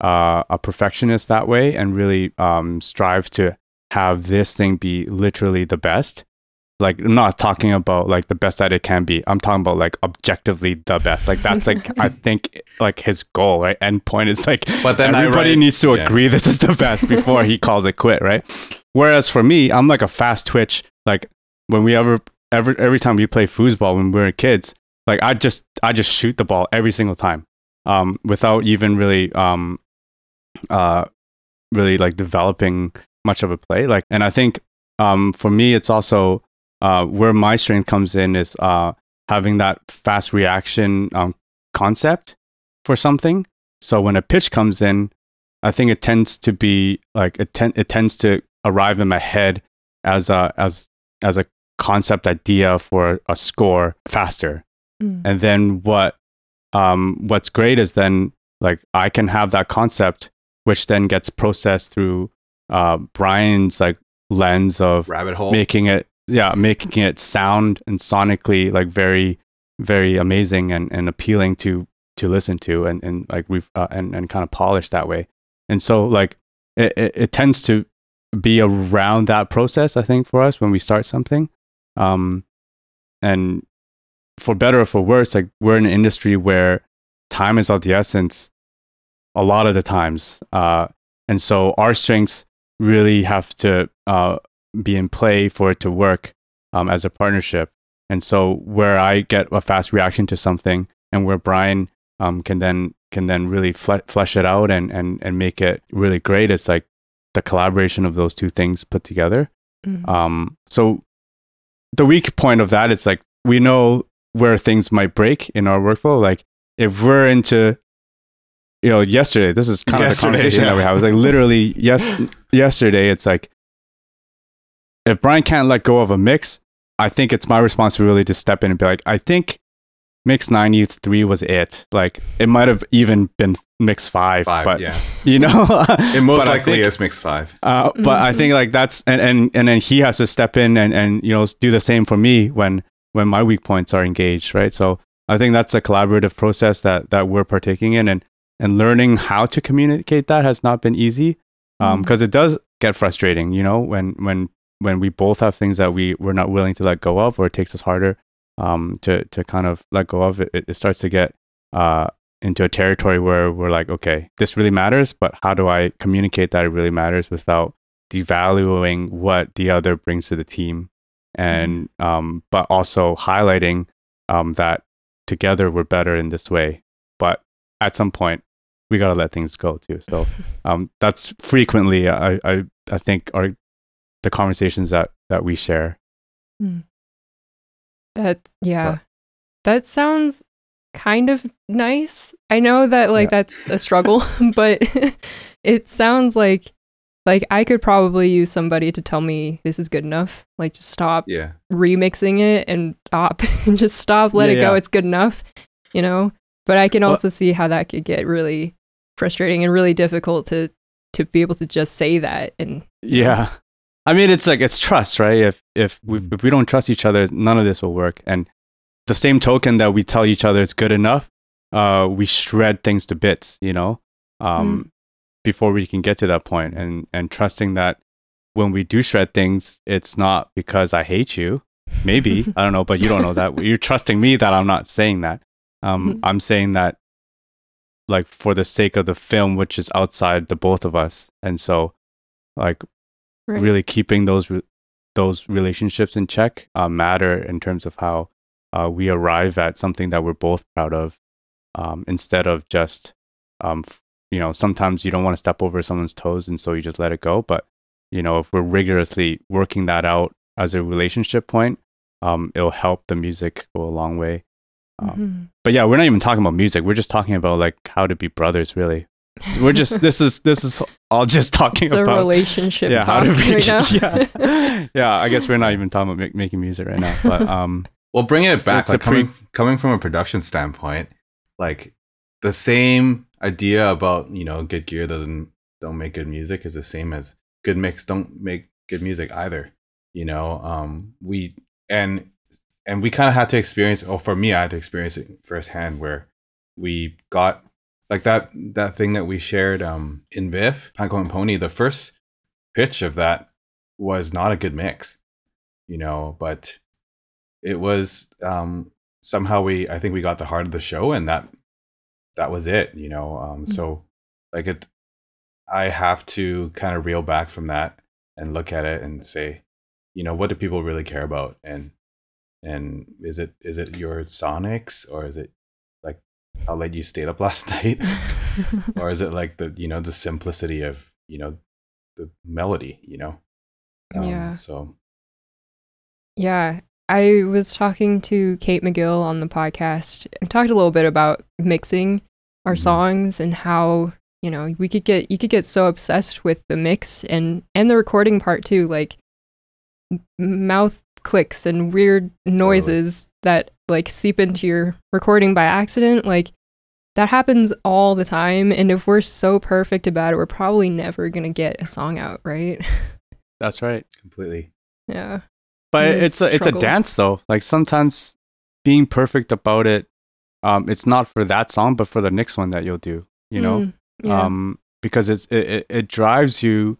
uh, a perfectionist that way, and really um, strive to have this thing be literally the best. Like I'm not talking about like the best that it can be. I'm talking about like objectively the best. Like that's like I think like his goal, right? End point is like But then everybody write- needs to yeah. agree this is the best before he calls it quit, right? Whereas for me, I'm like a fast twitch. Like when we ever every every time we play foosball when we were kids, like I just I just shoot the ball every single time, um, without even really um, uh, really like developing much of a play. Like, and I think um, for me, it's also uh, where my strength comes in is uh, having that fast reaction um, concept for something. So when a pitch comes in, I think it tends to be like it, ten- it tends to arrive in my head as a as as a concept idea for a score faster. Mm. And then what um what's great is then like I can have that concept which then gets processed through uh Brian's like lens of Rabbit hole. making it yeah making it sound and sonically like very very amazing and, and appealing to to listen to and and like we've uh, and and kind of polished that way. And so like it, it, it tends to be around that process i think for us when we start something. Um and for better or for worse like we're in an industry where time is of the essence a lot of the times uh and so our strengths really have to uh be in play for it to work um, as a partnership. And so where I get a fast reaction to something, and where Brian um, can then can then really fle- flesh it out and and and make it really great. It's like the collaboration of those two things put together. Mhm. Um, so the weak point of that is like we know where things might break in our workflow. Like if we're into, you know, yesterday, this is kind of the Yesterday, conversation that we have. had. It was like literally yes, yesterday. It's like if Brian can't let go of a mix, I think it's my responsibility to step in and be like, I think mix 93 was it. Like it might have even been mix five, Five. but yeah. you know, It most likely think- is mix five. uh, but I think like that's and, and and then he has to step in and and you know do the same for me when when my weak points are engaged, right? So I think that's a collaborative process that that we're partaking in, and and learning how to communicate that has not been easy because it does get frustrating, you know, when when when we both have things that we we're not willing to let go of, or it takes us harder um, to to kind of let go of. It, it starts to get uh, into a territory where we're like, okay, this really matters, but how do I communicate that it really matters without devaluing what the other brings to the team, and um, but also highlighting um, that together we're better in this way. But at some point, we gotta let things go too. So um, that's frequently I, I I think are the conversations that that we share. Hmm. That yeah. That sounds kind of nice. I know that like that's a struggle, but it sounds like like I could probably use somebody to tell me this is good enough. Like just stop Yeah. remixing it and stop and just stop, let Yeah, it go. yeah. It's good enough, you know? But I can Well- also see how that could get really frustrating and really difficult to to be able to just say that and Yeah. I mean, it's like it's trust, right? If if we if we don't trust each other, none of this will work. And the same token that we tell each other it's good enough, uh, we shred things to bits, you know, um, before we can get to that point. And and trusting that when we do shred things, it's not because I hate you. Maybe I don't know, but you don't know that. You're trusting me that I'm not saying that. Um, Mhm. I'm saying that like for the sake of the film, which is outside the both of us. And so, like Right. really keeping those re- those relationships in check uh, matter in terms of how uh, we arrive at something that we're both proud of, um, instead of just um, f- you know sometimes you don't want to step over someone's toes and so you just let it go. But you know if we're rigorously working that out as a relationship point, um, it'll help the music go a long way. Um, Mhm. But yeah, we're not even talking about music. We're just talking about like how to be brothers, really. We're just this is this is all just talking it's a about relationship yeah, how to be, right now. yeah, yeah. I guess we're not even talking about make, making music right now, but um, Well, bringing it back, It's a like pre- coming, coming from a production standpoint, like the same idea about you know good gear doesn't don't make good music is the same as good mix don't make good music either. You know, um, we and and we kind of had to experience. Oh, for me, I had to experience it firsthand where we got like that that thing that we shared um, in VIFF, Pinecone and Pony. The first pitch of that was not a good mix, you know, but it was um, somehow we I think we got the heart of the show, and that that was it, you know. Um, mm-hmm. So like it, I have to kind of reel back from that and look at it and say, you know, what do people really care about, and and is it is it your Sonics or is it how late you stayed up last night, or is it like the you know the simplicity of you know the melody, you know? Um, yeah. So. Yeah, I was talking to Kate McGill on the podcast and talked a little bit about mixing our mm-hmm. songs and how you know we could get you could get so obsessed with the mix and and the recording part too like mouth clicks and weird noises totally. that like seep into your recording by accident like that happens all the time and if we're so perfect about it we're probably never going to get a song out right that's right completely yeah but it's a it's a dance though. Like sometimes being perfect about it, um, it's not for that song, but for the next one that you'll do. You know, mm, yeah. um, because it's it, it drives you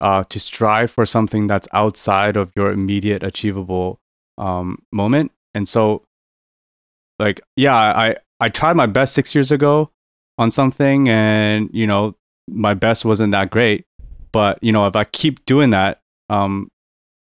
uh, to strive for something that's outside of your immediate achievable um, moment. And so, like, yeah, I I tried my best six years ago on something, and you know, my best wasn't that great. But you know, if I keep doing that, um,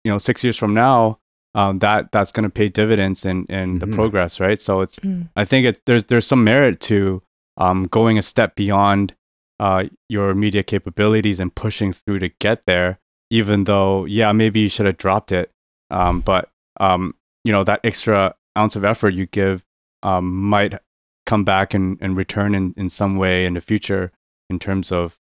you know six years from now um, that that's going to pay dividends in in mm-hmm. the progress right so it's mm. i think it, there's there's some merit to um, going a step beyond uh, your media capabilities and pushing through to get there even though yeah maybe you should have dropped it um, but um, you know that extra ounce of effort you give um, might come back and, and return in, in some way in the future in terms of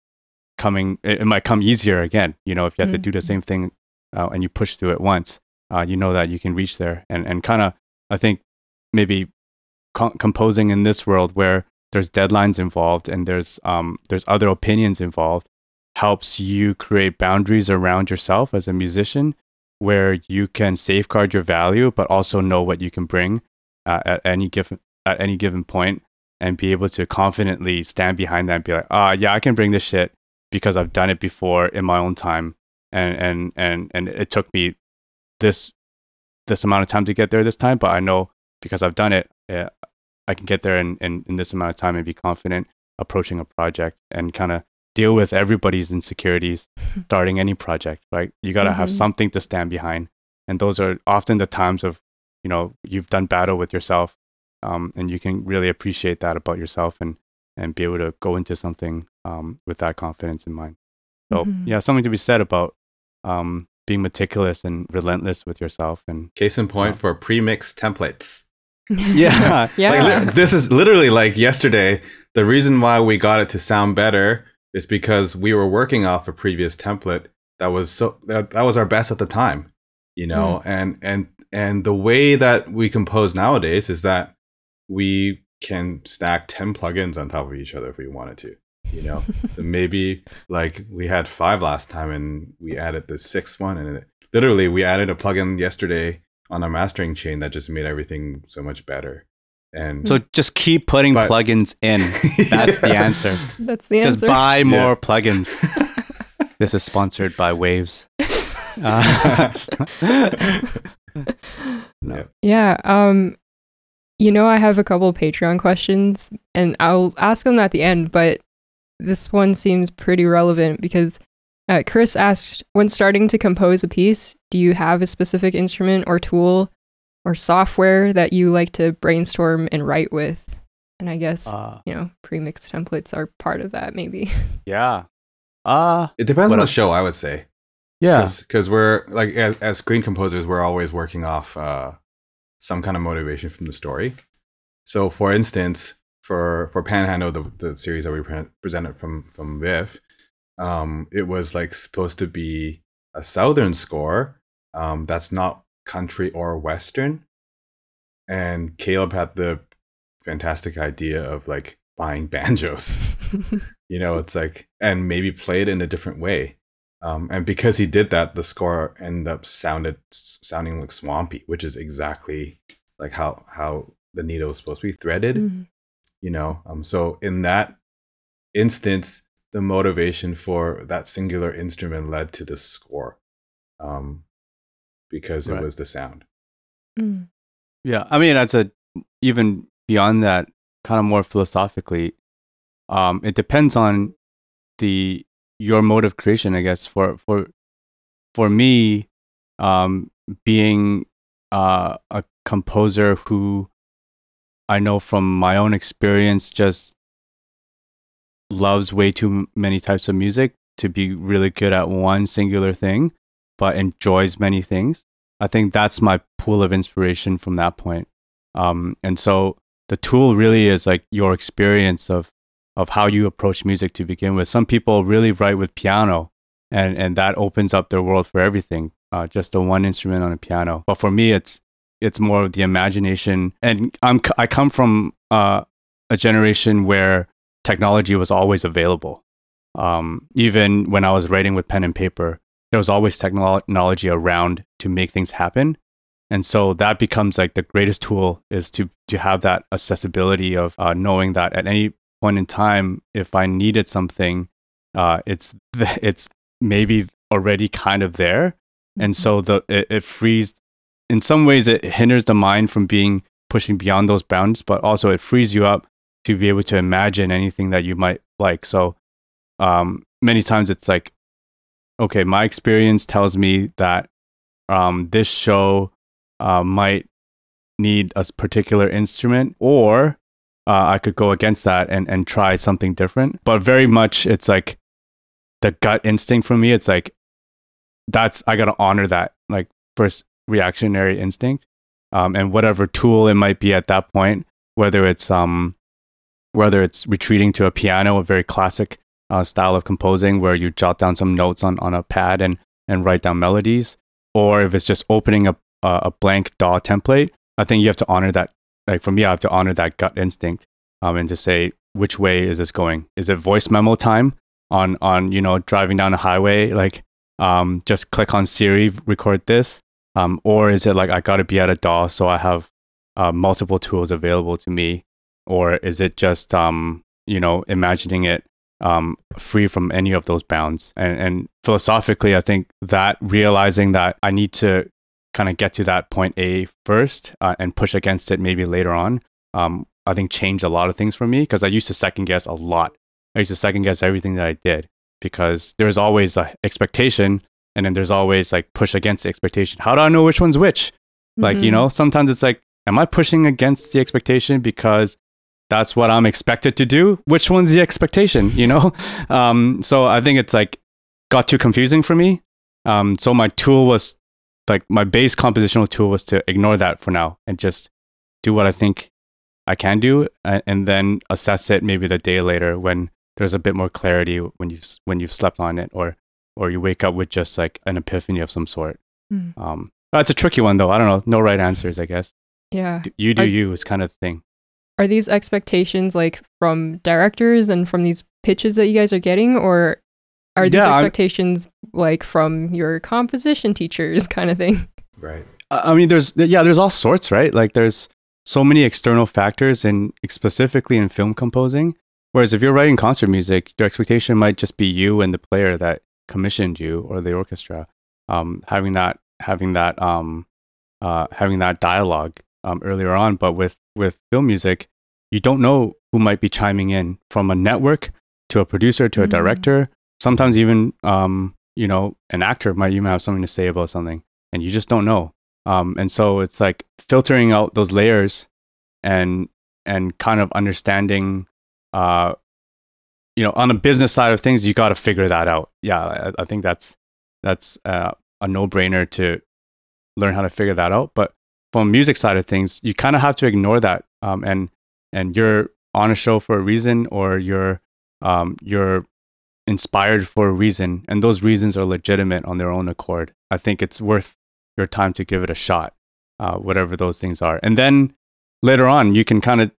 coming it, it might come easier again you know if you have mm. to do the mm-hmm. same thing uh, and you push through it once, uh, you know that you can reach there. And and kind of, I think maybe co- composing in this world where there's deadlines involved and there's um, there's other opinions involved helps you create boundaries around yourself as a musician where you can safeguard your value but also know what you can bring uh, at any given at any given point and be able to confidently stand behind that and be like ah yeah i can bring this shit because i've done it before in my own time. And and and and it took me this this amount of time to get there this time but i know because i've done it yeah, i can get there in, in, in this amount of time and be confident approaching a project and kind of deal with everybody's insecurities starting any project right? You got to mm-hmm. have something to stand behind. And those are often the times of you know you've done battle with yourself um, and you can really appreciate that about yourself and and be able to go into something um, with that confidence in mind so mm-hmm. yeah something to be said about um, being meticulous and relentless with yourself. And case in point uh, for pre-mixed templates. yeah, yeah. Like, this is literally like yesterday. The reason why we got it to sound better is because we were working off a previous template that was so that, that was our best at the time, you know. Mm. And and and the way that we compose nowadays is that we can stack 10 plugins on top of each other if we wanted to you know? So maybe like we had five last time and we added the sixth one and it, literally we added a plugin yesterday on our mastering chain that just made everything so much better. And so just keep putting but, plugins in. That's yeah. the answer. That's the answer. just buy more yeah. plugins. This is sponsored by waves uh, no. yeah um you know i have a couple patreon questions and i'll ask them at the end but this one seems pretty relevant because uh, Chris asked, when starting to compose a piece, do you have a specific instrument or tool or software that you like to brainstorm and write with? And I guess, uh, you know, pre-mixed templates are part of that, maybe. Yeah. Uh, it depends on the show, I would say. Yeah. Because we're, like, as, as screen composers, we're always working off uh, some kind of motivation from the story. So, for instance, for for Panhandle, the, the series that we pre- presented from from VIFF, um, it was like supposed to be a southern score um, that's not country or western, and Caleb had the fantastic idea of like buying banjos, You know, it's like, and maybe play it in a different way. Um, and because he did that, the score ended up sounded sounding like swampy, which is exactly like how how the needle is supposed to be threaded. Mm-hmm. You know, um, so in that instance, the motivation for that singular instrument led to the score, um, because right. it was the sound. Mm. Yeah, I mean, that's a even beyond that, kind of more philosophically, um, it depends on the your mode of creation, I guess. For for for me, um, being uh, a composer who I know from my own experience just loves way too many types of music to be really good at one singular thing, but enjoys many things. I think that's my pool of inspiration from that point. Um, and so the tool really is like your experience of of how you approach music to begin with. Some people really write with piano, and and that opens up their world for everything. Uh, just the one instrument on a piano. But for me, it's it's more of the imagination. And I'm I come from uh, a generation where technology was always available. Um, even when I was writing with pen and paper, there was always technology around to make things happen. And so that becomes like the greatest tool is to to have that accessibility of uh, knowing that at any point in time, if I needed something, uh, it's it's maybe already kind of there, and mm-hmm. so the it, it frees. In some ways, it hinders the mind from being pushing beyond those bounds, but also it frees you up to be able to imagine anything that you might like. So um, many times it's like, okay, my experience tells me that um, this show uh, might need a particular instrument, or uh, I could go against that and, and try something different. But very much it's like the gut instinct for me. It's like, that's, I got to honor that, like, first reactionary instinct. Um, and whatever tool it might be at that point, whether it's um, whether it's retreating to a piano, a very classic uh, style of composing where you jot down some notes on, on a pad and, and write down melodies, or if it's just opening a, a blank DAW template, I think you have to honor that like for me, I have to honor that gut instinct um, and to say which way is this going? Is it voice memo time on on you know driving down a highway? Like um, just click on Siri, record this, um, or is it like I got to be at a DAW so I have uh, multiple tools available to me, or is it just um, you know imagining it um, free from any of those bounds? And, and philosophically, I think that realizing that I need to kind of get to that point A first uh, and push against it maybe later on, um, I think changed a lot of things for me because I used to second guess a lot. I used to second guess everything that I did because there's always a expectation and then there's always like push against the expectation. How do I know which one's which? Mm-hmm. Like, you mm-hmm. know, sometimes it's like, am I pushing against the expectation because that's what I'm expected to do? Which one's the expectation, you know? Um, so I think it's like got too confusing for me. Um, so my tool was like my base compositional tool was to ignore that for now and just do what I think I can do, and then assess it maybe the day later when there's a bit more clarity when you when you've slept on it, or or you wake up with just like an epiphany of some sort. Mm. Um, that's a tricky one though. I don't know. No right answers, I guess. Yeah. You do are, you is kind of the thing. Are these expectations like from directors and from these pitches that you guys are getting, or are these yeah, expectations I'm, like from your composition teachers kind of thing? Right. I mean, there's yeah, there's all sorts, right? Like there's so many external factors, and specifically in film composing. Whereas if you're writing concert music, your expectation might just be you and the player that commissioned you or the orchestra. Um, having that having that um, uh, having that dialogue um, earlier on, but with with film music, you don't know who might be chiming in from a network to a producer to a mm-hmm. director sometimes even um, you know an actor might even have something to say about something and you just don't know. Um, and so it's like filtering out those layers and and kind of understanding uh, you know on the business side of things you got to figure that out. Yeah I, I think that's that's uh, a no-brainer to learn how to figure that out. But from music side of things you kind of have to ignore that um, and and you're on a show for a reason or you're um, you're inspired for a reason, and those reasons are legitimate on their own accord, I think it's worth your time to give it a shot, uh, whatever those things are. And then later on, you can kind of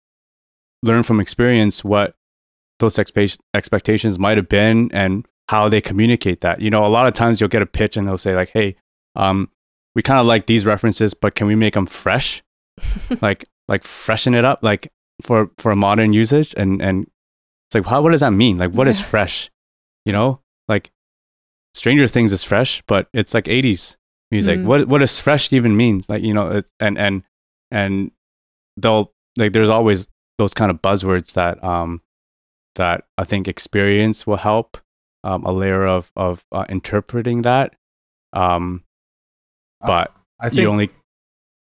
learn from experience what those expe- expectations might have been and how they communicate that. You know, a lot of times you'll get a pitch and they'll say like, "Hey, um, we kind of like these references, but can we make them fresh? like, like freshen it up, like for for a modern usage." And and it's like, how what does that mean? Like, what yeah. is fresh? You know, like Stranger Things is fresh, but it's like '80s music. Mm. What what does fresh even mean? Like, you know, it, and and and they'll like there's always those kind of buzzwords that um that I think experience will help um, a layer of of uh, interpreting that. Um, uh, but uh, I think, you only.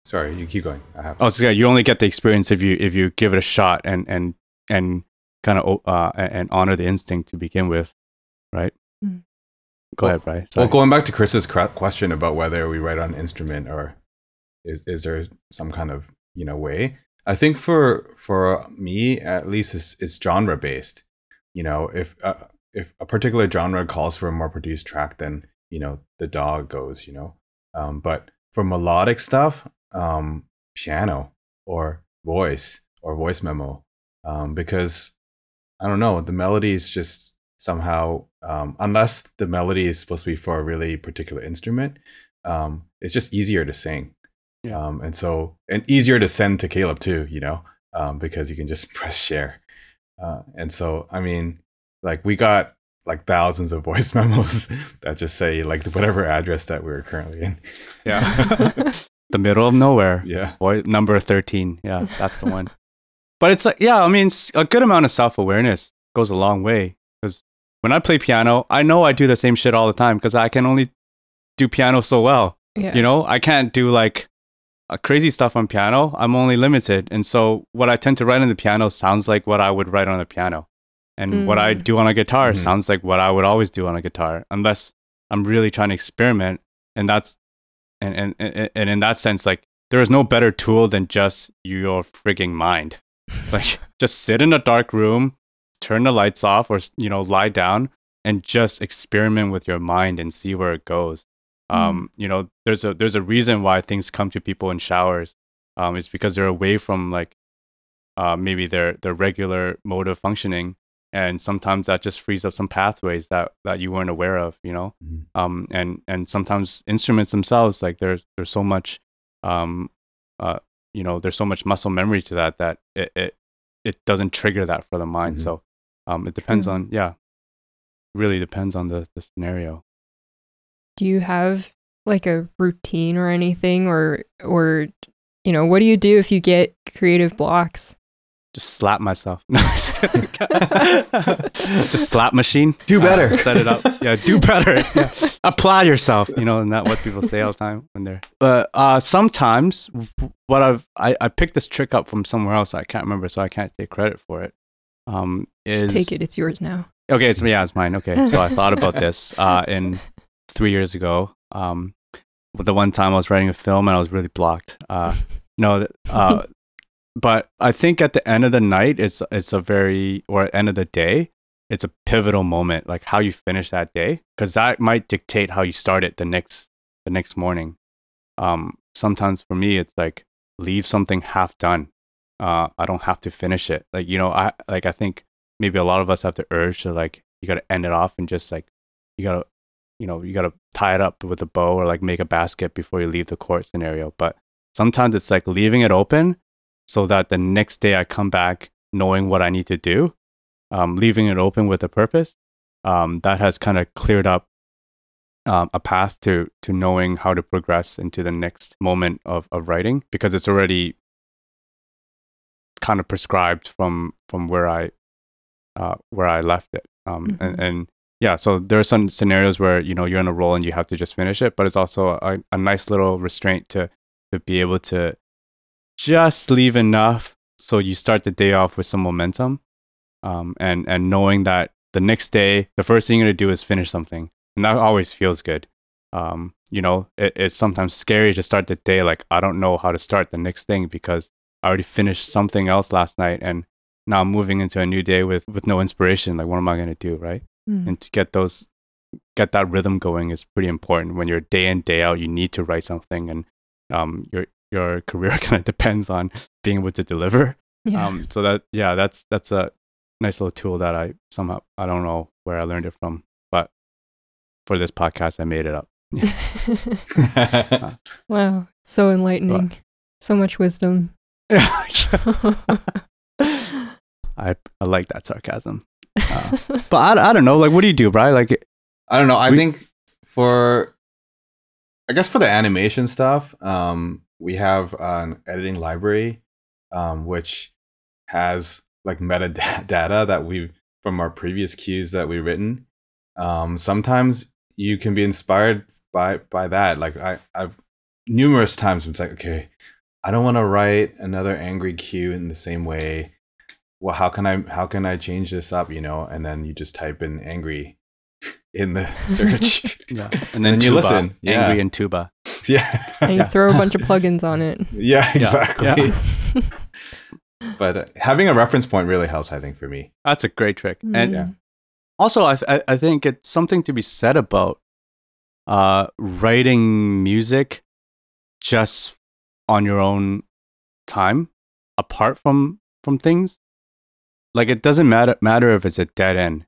Sorry, you keep going. I have. Oh, so yeah, you only get the experience if you if you give it a shot and and and kind of uh, and honor the instinct to begin with, right? Mm. Go well, ahead, Bryce. Well, going back to Chris's question about whether we write on instrument or is is there some kind of you know way? I think for for me at least, it's, it's genre based. You know, if uh, if a particular genre calls for a more produced track, then you know the DAW goes. You know, um, but for melodic stuff, um, piano or voice or voice memo, um, because I don't know, the melody is just somehow, um, unless the melody is supposed to be for a really particular instrument, um, it's just easier to sing. Yeah. Um, and so, and easier to send to Caleb too, you know, um, because you can just press share. Uh, and so, I mean, like we got like thousands of voice memos that just say like whatever address that we are currently in. Yeah. the middle of nowhere. Yeah. Boy, number 13. Yeah, that's the one. but it's like, yeah, I mean, a good amount of self awareness goes a long way because when I play piano, I know I do the same shit all the time because I can only do piano so well. Yeah. You know, I can't do like uh, crazy stuff on piano, I'm only limited. And so what I tend to write on the piano sounds like what I would write on the piano. And mm. what I mm. do on a guitar mm-hmm. sounds like what I would always do on a guitar, unless I'm really trying to experiment. And that's, and, and, and, and in that sense, like there is no better tool than just your frigging mind. like just sit in a dark room, turn the lights off or, you know, lie down and just experiment with your mind and see where it goes. Mm. Um, you know, there's a there's a reason why things come to people in showers. Um, it's because they're away from like uh, maybe their their regular mode of functioning, and sometimes that just frees up some pathways that that you weren't aware of. You know, mm. um, and and sometimes instruments themselves, like there's there's so much, um, uh, you know, there's so much muscle memory to that that it it, it doesn't trigger that for the mind. Mm-hmm. So, um, it depends on yeah, really depends on the the scenario. Do you have like a routine or anything or or you know what do you do if you get creative blocks? Just slap myself. Just slap machine. Do better. uh, set it up. Yeah do better. Yeah. apply yourself you know and that what people say all the time when they're but uh, sometimes what i've I, I picked this trick up from somewhere else. I can't remember so i can't take credit for it. Um is just take it it's yours now okay it's yeah it's mine okay so i thought about this uh in three years ago. Um, the one time I was writing a film and I was really blocked. Uh, no, uh, but I think at the end of the night, it's it's a very or end of the day, it's a pivotal moment, like how you finish that day, because that might dictate how you start it the next the next morning. Um, sometimes for me, it's like leave something half done. Uh, I don't have to finish it. Like you know, I like I think maybe a lot of us have the urge to like you got to end it off and just like you got to you know, you got to tie it up with a bow or like make a basket before you leave the court scenario. But sometimes it's like leaving it open so that the next day I come back knowing what I need to do, um, leaving it open with a purpose. Um, that has kind of cleared up um, a path to to knowing how to progress into the next moment of, of writing because it's already kind of prescribed from from where I uh, where I left it. Um, mm-hmm. and, and yeah, so there are some scenarios where you know you're in a role and you have to just finish it, but it's also a, a nice little restraint to to be able to just leave enough so you start the day off with some momentum, um, and and knowing that the next day the first thing you're gonna do is finish something, and that always feels good. Um, you know, it, it's sometimes scary to start the day like I don't know how to start the next thing because I already finished something else last night and now I'm moving into a new day with with no inspiration. Like, what am I gonna do, right? mm. and to get those get that rhythm going is pretty important when you're day in day out you need to write something and um, your your career kind of depends on being able to deliver yeah. um, so that yeah that's that's a nice little tool that I somehow I don't know where I learned it from, but for this podcast, I made it up. wow, so enlightening, so much wisdom. I I like that sarcasm. Uh, but I, I don't know. Like, what do you do, Brian? Like, I don't know. I we, think for, I guess for the animation stuff, um, we have an editing library, um, which has like metadata that we from our previous cues that we've written. Um, sometimes you can be inspired by by that. Like I, I've numerous times it's like, okay, I don't want to write another angry cue in the same way well how can i how can i change this up you know? And then you just type in angry in the search. Yeah. And then, and you listen. Yeah. angry in tuba. Yeah. And you throw a bunch of plugins on it. Yeah exactly. Yeah. but uh, having a reference point really helps i think for me. That's a great trick. Mm. and yeah. also I, th- I think it's something to be said about uh writing music just on your own time apart from from things like it doesn't matter matter if it's a dead end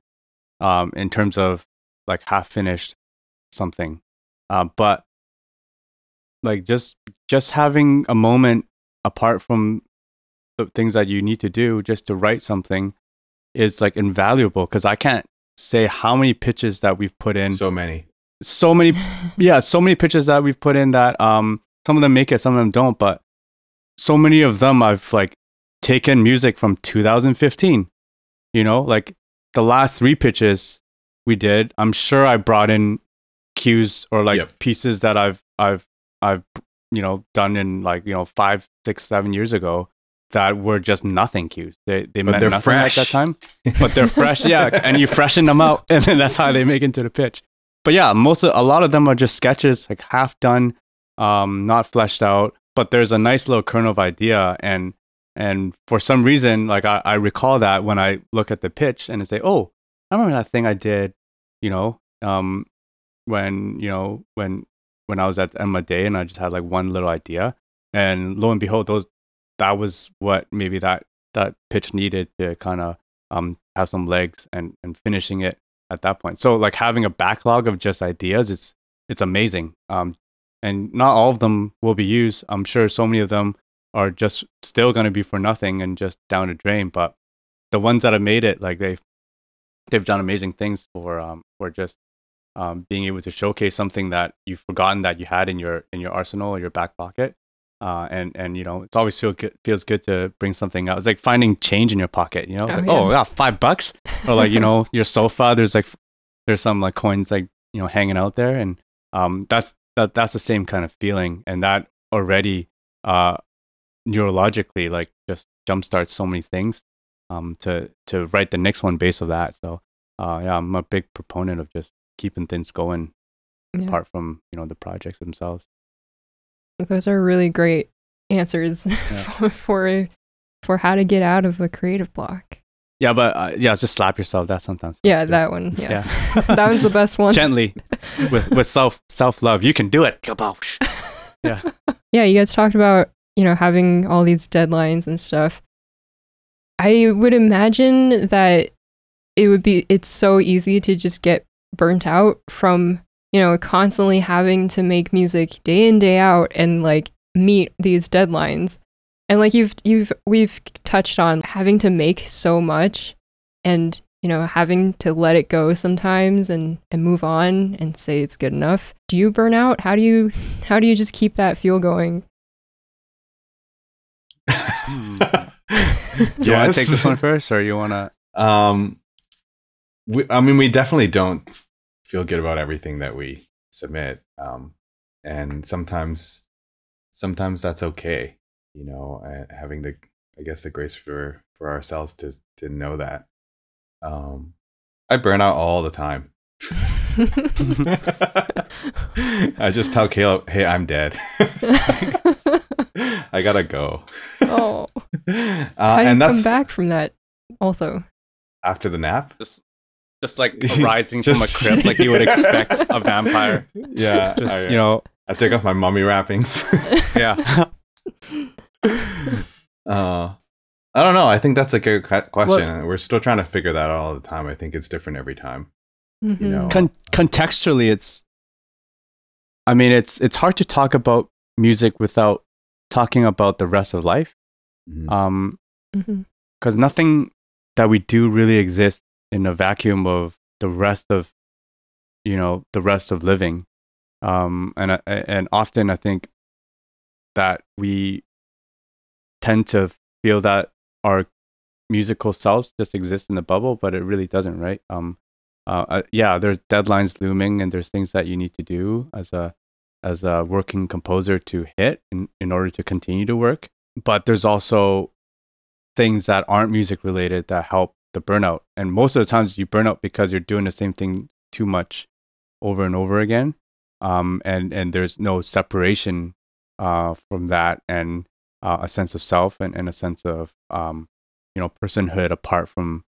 um in terms of like half finished something. Uh, but like just just having a moment apart from the things that you need to do just to write something is like invaluable because i can't say how many pitches that we've put in. So many. So many yeah so many pitches that we've put in that um some of them make it some of them don't but so many of them i've like taken music from 2015. You know, like the last three pitches we did, I'm sure I brought in cues or like yep. pieces that I've I've I've you know done in like you know five, six, seven years ago that were just nothing cues. They they but meant nothing fresh. at that time, but they're fresh. Yeah, and you freshen them out, and then that's how they make into the pitch. But yeah, most of, a lot of them are just sketches, like half done, um, not fleshed out. But there's a nice little kernel of idea, and and for some reason, like I, I recall that when I look at the pitch and I say, oh, I remember that thing I did, you know, um, when, you know, when, when I was at Emma Day and I just had like one little idea. And lo and behold, those, that was what maybe that, that pitch needed to kind of um, have some legs and, and finishing it at that point. So like having a backlog of just ideas, it's, it's amazing. Um, and not all of them will be used. I'm sure so many of them are just still going to be for nothing and just down a drain. But the ones that have made it, like they've they've done amazing things for um for just um being able to showcase something that you've forgotten that you had in your in your arsenal or your back pocket. Uh, and and you know it's always feel good, feels good to bring something out. It's like finding change in your pocket. You know, it's oh, like yes. oh yeah, five bucks, or like you know your sofa. There's like there's some like coins like you know hanging out there, and um that's that that's the same kind of feeling, and that already uh neurologically like just jumpstarts so many things um, to to write the next one based of that. So uh, yeah, I'm a big proponent of just keeping things going yeah. apart from you know the projects themselves. Those are really great answers yeah. for for how to get out of a creative block. Yeah, but uh, yeah, just slap yourself. That sometimes. Yeah, that one. Yeah, yeah. that one's the best one. Gently, with with self self love, you can do it. Yeah. Yeah, you guys talked about you know, having all these deadlines and stuff. I would imagine that it would be it's so easy to just get burnt out from, you know, constantly having to make music day in day out and like meet these deadlines. And like you've you've we've touched on having to make so much and you know having to let it go sometimes and and move on and say it's good enough do you burn out how do you how do you just keep that fuel going Hmm. you want to take this one first, or you want to? Um, we, I mean, we definitely don't feel good about everything that we submit, um, and sometimes, sometimes that's okay. You know, uh, having the, I guess, the grace for for ourselves to to know that. Um, I burn out all the time. I just tell Caleb, "Hey, I'm dead." I gotta go. oh, uh, how do you come back from that? Also, after the nap, just just like rising from a crypt, like you would expect a vampire. Yeah, just I, you know, I take off my mummy wrappings. yeah. Uh, I don't know. I think that's a good question. Well, We're still trying to figure that out all the time. I think it's different every time. Mm-hmm. You know, Con- contextually, it's. I mean, it's it's hard to talk about music without talking about the rest of life, mm-hmm. um, because mm-hmm. nothing that we do really exists in a vacuum of the rest of, you know, the rest of living, um, and and often I think that we tend to feel that our musical selves just exist in the bubble, but it really doesn't, right? Um, uh, uh, yeah, there's deadlines looming, and there's things that you need to do as a as a working composer to hit in, in order to continue to work. But there's also things that aren't music related that help the burnout. And most of the times you burn out because you're doing the same thing too much over and over again. Um, and and there's no separation uh, from that and uh, a sense of self and, and a sense of um, you know personhood apart from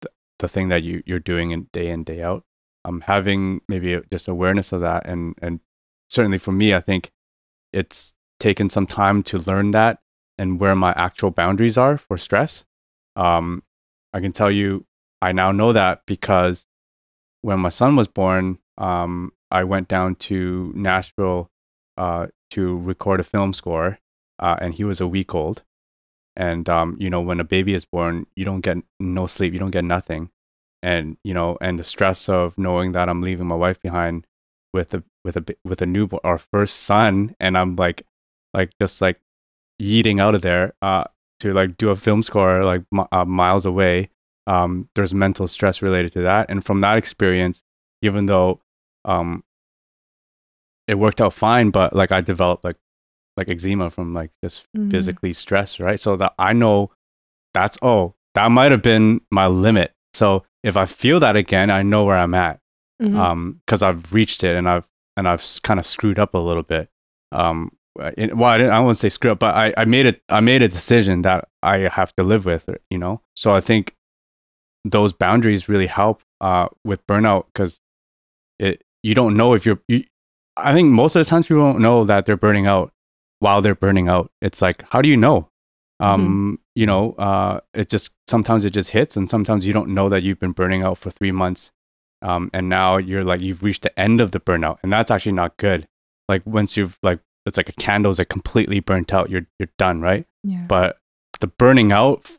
the, the thing that you you're doing in day in day out um having maybe just awareness of that and and certainly for me i think it's taken some time to learn that and where my actual boundaries are for stress um i can tell you i now know that because when my son was born um i went down to nashville uh to record a film score uh, and he was a week old. And um, you know, when a baby is born, you don't get no sleep, you don't get nothing, and you know, and the stress of knowing that I'm leaving my wife behind with a with a with a newborn, our first son, and I'm like, like just like yeeting out of there uh, to like do a film score like uh, miles away. Um, there's mental stress related to that, and from that experience, even though um, it worked out fine, but like I developed like like eczema from like just mm-hmm. physically stress, right? So that I know that's oh, that might have been my limit. So if I feel that again, I know where I'm at. Mm-hmm. Um, because I've reached it and I've and I've kind of screwed up a little bit. Um, in, well, I, didn't, I won't say screw up, but I, I made it. I made a decision that I have to live with. You know, so I think those boundaries really help uh, with burnout because it you don't know if you're. You, I think most of the times people don't know that they're burning out while they're burning out. It's like, how do you know? Mm-hmm. Um, mm-hmm. You know, uh, it just sometimes it just hits, and sometimes you don't know that you've been burning out for three months, um, and now you're like you've reached the end of the burnout, and that's actually not good. Like once you've like it's like a candle's like completely burnt out, you're you're done, right? Yeah. But the burning out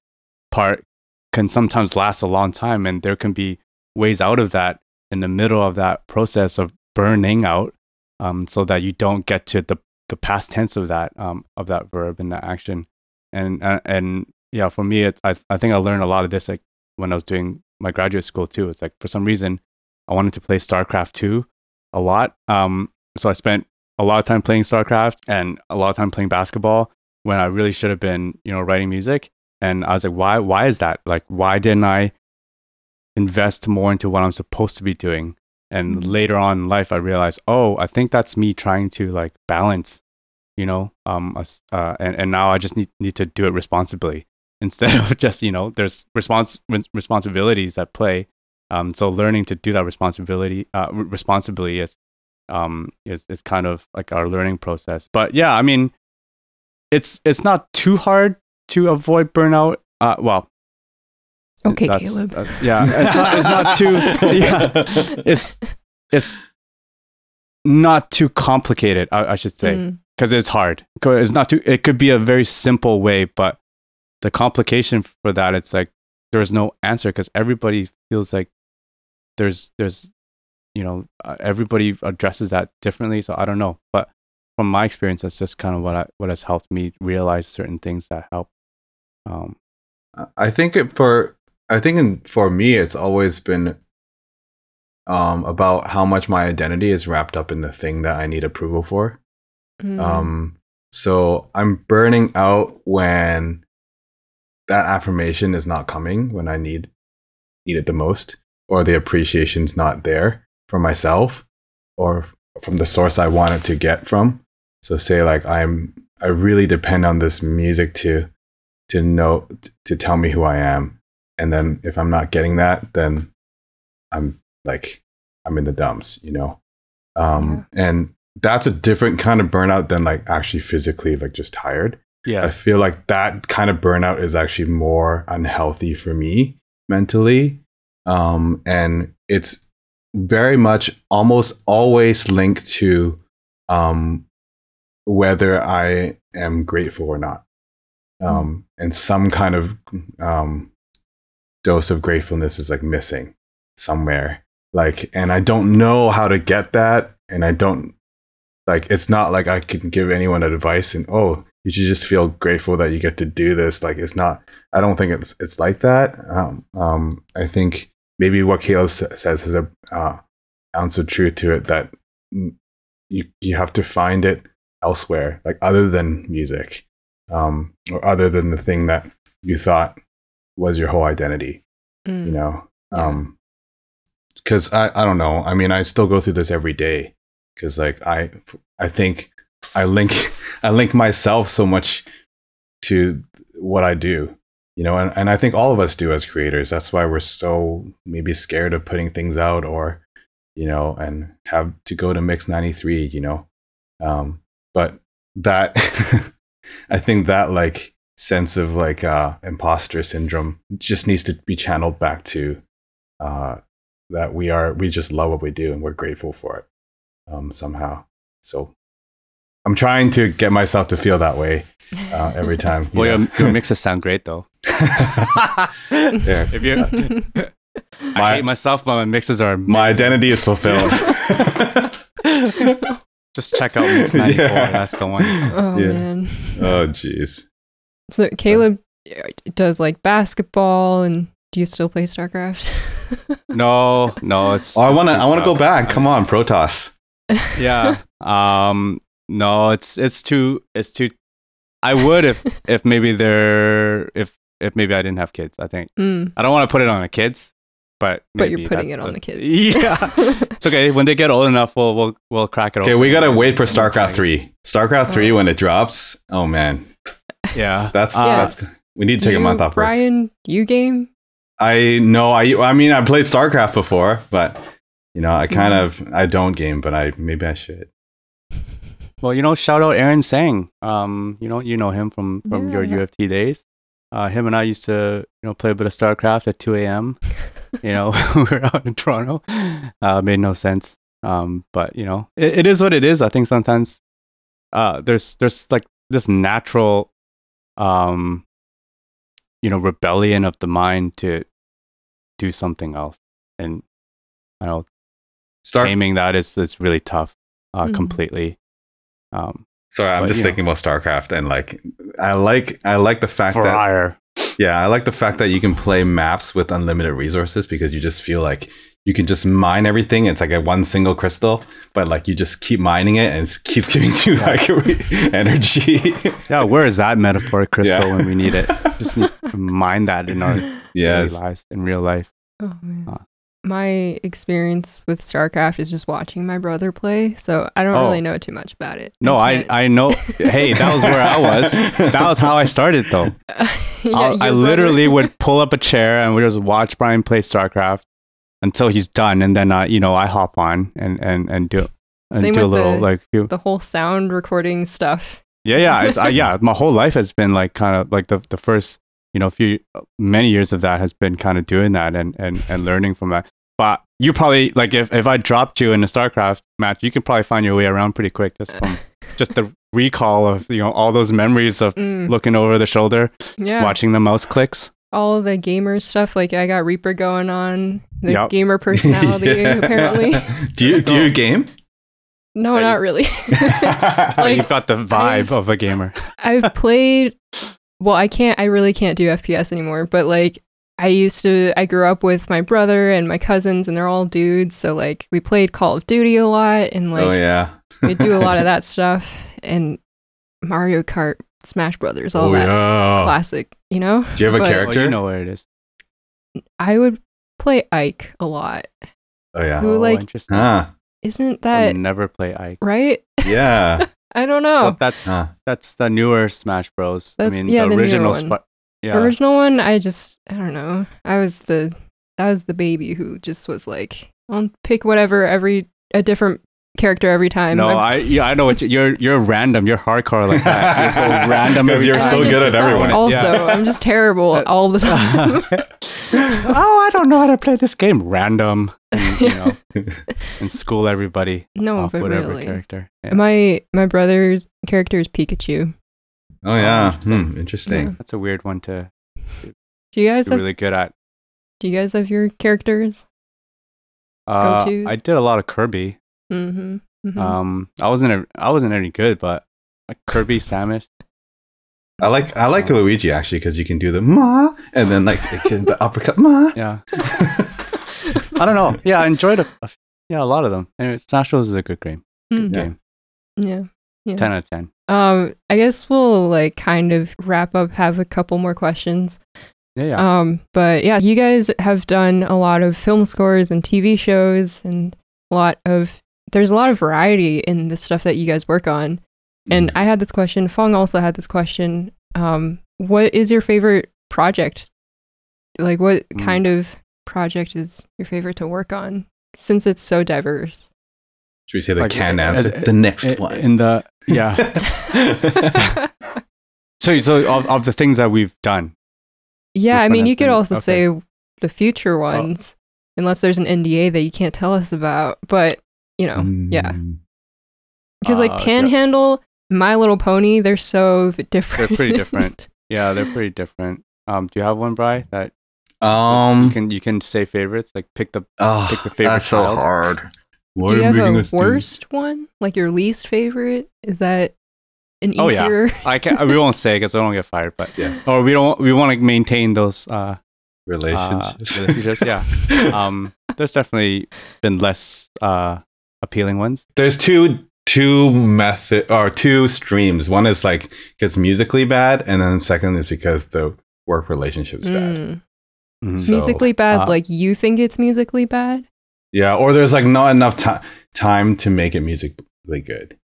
part can sometimes last a long time, and there can be ways out of that in the middle of that process of burning out, um, so that you don't get to the the past tense of that um, of that verb and that action and uh, and yeah for me it, I, I think i learned a lot of this like when i was doing my graduate school too it's like for some reason i wanted to play starcraft 2 a lot um, so i spent a lot of time playing starcraft and a lot of time playing basketball when i really should have been you know writing music. And i was like why why is that? Like why didn't i invest more into what i'm supposed to be doing? And mm-hmm. later on in life i realized oh i think that's me trying to like balance you know um uh, and, and now i just need, need to do it responsibly instead of just you know there's respons- responsibilities that play um so learning to do that responsibility uh responsibly is um is, is kind of like our learning process but yeah i mean it's it's not too hard to avoid burnout uh well okay caleb uh, yeah it's not it's not too yeah it's it's not too complicated i, I should say mm because it's hard. It's not too. It could be a very simple way, but the complication for that, it's like there's no answer because everybody feels like there's there's you know uh, everybody addresses that differently. So I don't know, but from my experience, that's just kind of what I, what has helped me realize certain things that help. Um, I think it for I think in, for me, it's always been um, about how much my identity is wrapped up in the thing that I need approval for. Mm. Um, so I'm burning out when that affirmation is not coming when I need need it the most, or the appreciation's not there for myself, or from the source I wanted to get from. So say like I'm I really depend on this music to to know to tell me who I am, and then if I'm not getting that, then I'm like I'm in the dumps, you know. Um, yeah. And that's a different kind of burnout than like actually physically like just tired. Yeah. I feel like that kind of burnout is actually more unhealthy for me mentally. Um, and it's very much almost always linked to um, whether I am grateful or not. Um, and some kind of um, dose of gratefulness is like missing somewhere. Like, and I don't know how to get that. And I don't like, it's not like I can give anyone advice and, oh, you should just feel grateful that you get to do this. Like, it's not, I don't think it's, it's like that. Um, um, I think maybe what Caleb says has a uh, ounce of truth to it that you, you have to find it elsewhere, like other than music, um, or other than the thing that you thought was your whole identity. Mm. You know, yeah. um, because I I don't know. I mean, I still go through this every day because like I I think I link I link myself so much to what I do. You know, and, and I think all of us do as creators. That's why we're so maybe scared of putting things out or, you know, and have to go to Mix 93, you know. Um, but that I think that like sense of like uh, imposter syndrome just needs to be channeled back to uh, that we are we just love what we do and we're grateful for it um, somehow. So I'm trying to get myself to feel that way uh, every time. well, your, your, mixes sound great though. yeah. If you, my, I hate myself, but my mixes are amazing. my identity is fulfilled. Just check out Mix 94. Yeah. That's the one. Oh, yeah. man. Oh, jeez. So Caleb does like basketball and do you still play StarCraft? no, no, it's Oh, I want to I want to go back. Come on, Protoss. yeah. Um no, it's it's too it's too I would if if maybe they're if if maybe I didn't have kids, I think. Mm. I don't want to put it on the kids but but you're putting it on the, the kids. Yeah, it's okay. When they get old enough, we'll we'll we'll crack it. Okay, we gotta wait for StarCraft three. StarCraft three oh. when it drops. Oh man. Yeah, that's uh, that's. We need to take you, a month off. Brian, you game? I know. I I mean, I played StarCraft before, but you know, I kind mm-hmm. of I don't game, but I maybe I should. Well, you know, shout out Aaron Sang. Um, you know, you know him from from yeah. your UFT days. Uh, him and I used to, you know, play a bit of StarCraft at 2 a.m. you know, we are out in Toronto. Uh, made no sense. Um, but you know, it, it is what it is. I think sometimes uh, there's there's like this natural, um, you know, rebellion of the mind to do something else, and I know Start- taming that is is really tough, uh, mm-hmm. completely. Um, Sorry, I'm but, just thinking know. about StarCraft and like I like I like the fact For that hire. Yeah, I like the fact that you can play maps with unlimited resources because you just feel like you can just mine everything. It's like a one single crystal, but like you just keep mining it and it keeps giving you like energy. yeah, where is that metaphoric crystal yeah. when we need it? Just need to mine that in our yes. lives, in real life. Oh, uh, my experience with StarCraft is just watching my brother play, so I don't oh. really know too much about it. No, I, I, I know. hey, that was where I was. That was how I started, though. yeah, I literally would pull up a chair and we just watch Brian play StarCraft until he's done, and then I, you know, I hop on and and and do and Same do a little the, like the whole sound recording stuff. Yeah, yeah, it's uh, yeah. My whole life has been like kind of like the the first you know, a few many years of that has been kind of doing that and and and learning from that. But you probably like if if I dropped you in a StarCraft match, you could probably find your way around pretty quick just from just the recall of you know all those memories of mm. looking over the shoulder, yeah. watching the mouse clicks. All the gamer stuff, like I got Reaper going on, the yep. gamer personality yeah. apparently. do you do you game? No, not really. like, You've got the vibe I've, of a gamer. I've played well, I can't. I really can't do FPS anymore. But like, I used to. I grew up with my brother and my cousins, and they're all dudes. So like, we played Call of Duty a lot, and oh, like, oh yeah, we do a lot of that stuff. And Mario Kart, Smash Brothers, all oh, that yeah. classic. You know. Do you have a but, character? Oh, you know where it is. I would play Ike a lot. Oh yeah. Who oh, like? Huh. Isn't that never play Ike? Right? Yeah. I don't know. Well, that's huh. that's the newer Smash Bros. That's, I mean, yeah, the, the original one. yeah. original one. I just I don't know. I was the I was the baby who just was like, I'll pick whatever every a different character every time. No, I'm- I yeah, I know what you, you're. You're random. You're hardcore like that. You're so random Because you're so just good at everyone. Also, Yeah. I'm just terrible all the time. oh, I don't know how to play this game. Random, and, you know, and school everybody no, off but whatever really. character. Yeah. My my brother's character is Pikachu. Oh yeah, interesting. Hmm, interesting. That's a weird one to Do you guys be have really good at. Do you guys have your characters? Uh, Go-tos? I did a lot of Kirby. Mm-hmm. mm-hmm. Um, I wasn't a, I wasn't any good, but like Kirby, Samus. I like I like Luigi actually because you can do the ma and then like it can, the uppercut ma. Yeah, I don't know. Yeah, I enjoyed a, a yeah a lot of them. Anyway, Smash Bros is a good game. Mm. Yeah. Game yeah. Yeah. ten out of ten. Um, I guess we'll like kind of wrap up. Have a couple more questions. Yeah, yeah. Um, but yeah, you guys have done a lot of film scores and TV shows, and a lot of there's a lot of variety in the stuff that you guys work on. And I had this question. Fong also had this question. Um, what is your favorite project? Like, what Mm. kind of project is your favorite to work on? Since it's so diverse. Should we say the Like, canned as- answer? The next in, one. in the yeah. So so of, of the things that we've done. yeah, I mean, you could been- also okay. Oh. say the future ones, unless there's an NDA that you can't tell us about. But you know, yeah. Mm. because like Uh, yeah. Panhandle, My Little Pony, they're so different. They're pretty different. Yeah, they're pretty different. Um, do you have one, Bry, that you Um. can you can say favorites? Like pick the Oh, pick the favorite that's so hard. What Do you am have I a do? worst one? Like your least favorite? Is that an easier? Oh, yeah. easier? I can we won't say because I don't get fired, but Yeah. or we don't we want to maintain those uh relationships? relationships, yeah. um there's definitely been less uh appealing ones. There's two two method or two streams. One is like gets musically bad, and then second is because the work relationship's bad. Mm. Mhm. So, musically bad, uh, like you think it's musically bad? Yeah, or there's like not enough ti time to make it musically good.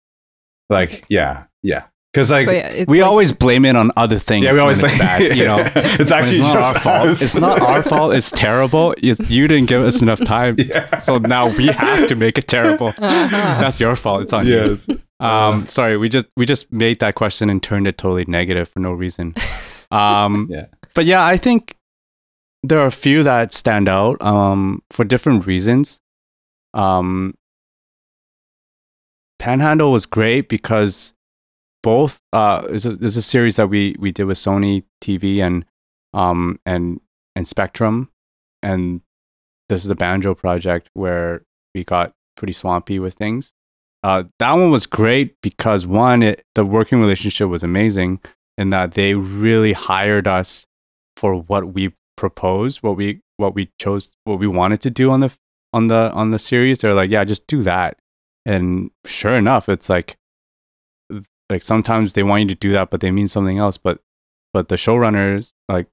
Like, yeah, yeah, because like yeah, we like- always blame it on other things. yeah, we always blame it's think you know. it's actually it's not just our fault. It's not our fault. It's terrible. It's, you didn't give us enough time. yeah. So now we have to make it terrible. Uh-huh. That's your fault. It's on you. yes. Um, sorry, we just we just made that question and turned it totally negative for no reason. Um, Yeah. but yeah, I think there are a few that stand out um, for different reasons. Um, Panhandle was great because both uh, is a, a series that we we did with Sony TV and um and and Spectrum, and this is the Banjo project where we got pretty swampy with things. Uh, that one was great because one, it, the working relationship was amazing in that they really hired us for what we proposed, what we what we chose, what we wanted to do on the on the on the series. They're like, yeah, just do that, and sure enough, it's like like sometimes they want you to do that, but they mean something else. But but the showrunners like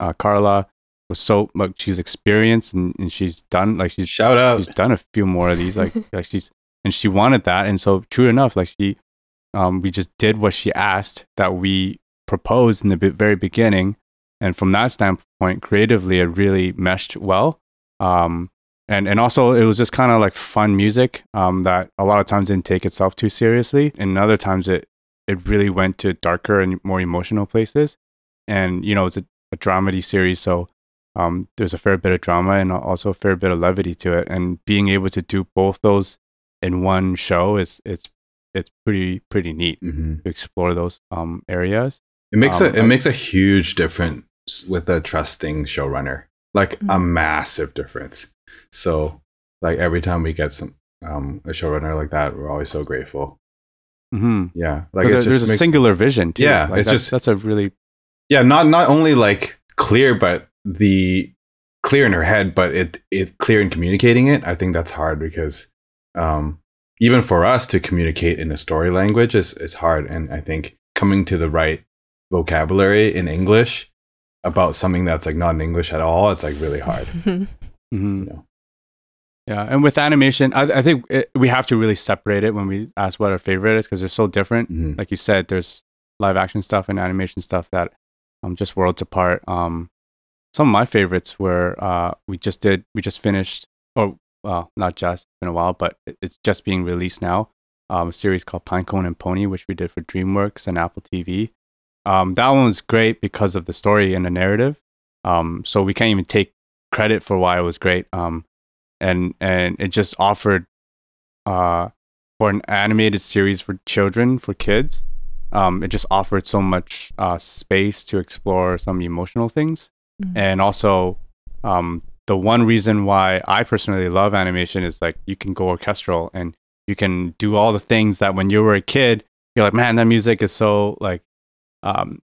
uh, Carla was so like she's experienced and, and she's done like she's Shout out. she's done a few more of these like like she's and she wanted that and so true enough like she um we just did what she asked that we proposed in the be- very beginning and from that standpoint creatively it really meshed well um and and also it was just kind of like fun music um that a lot of times didn't take itself too seriously and other times it it really went to darker and more emotional places and you know it's a, a dramedy series so um, there's a fair bit of drama and also a fair bit of levity to it. And being able to do both those in one show is it's it's pretty pretty neat Mhm. to explore those um, areas. It makes Um, a it I- makes a huge difference with a trusting showrunner, like a Mhm. massive difference. So, like every time we get some um, a showrunner like that, we're always so grateful. Mm-hmm. Yeah, like Like it there's just a makes- singular vision. Too. Yeah, like it's that's, just- that's a really yeah, not not only like clear, but the clear in her head, but it it clear in communicating it. I think that's hard because um, even for us to communicate in a story language is is hard, and I think coming to the right vocabulary in English about something that's like not in English at all, it's like really hard. mm-hmm. You know? Yeah, and with animation, I, I think it, we have to really separate it when we ask what our favorite is because they're so different. Mhm. Like you said, there's live action stuff and animation stuff that um just worlds apart. Um, some of my favorites were uh we just did we just finished or well, not just been a while, but it's just being released now. Um, a series called Pinecone and Pony, which we did for DreamWorks and Apple TV. Um, that one was great because of the story and the narrative. Um, so we can't even take credit for why it was great. Um, and and it just offered uh, for an animated series for children for kids. Um, it just offered so much uh, space to explore some emotional things, mm-hmm. and also um, the one reason why I personally love animation is like you can go orchestral and you can do all the things that when you were a kid you're like man that music is so like um,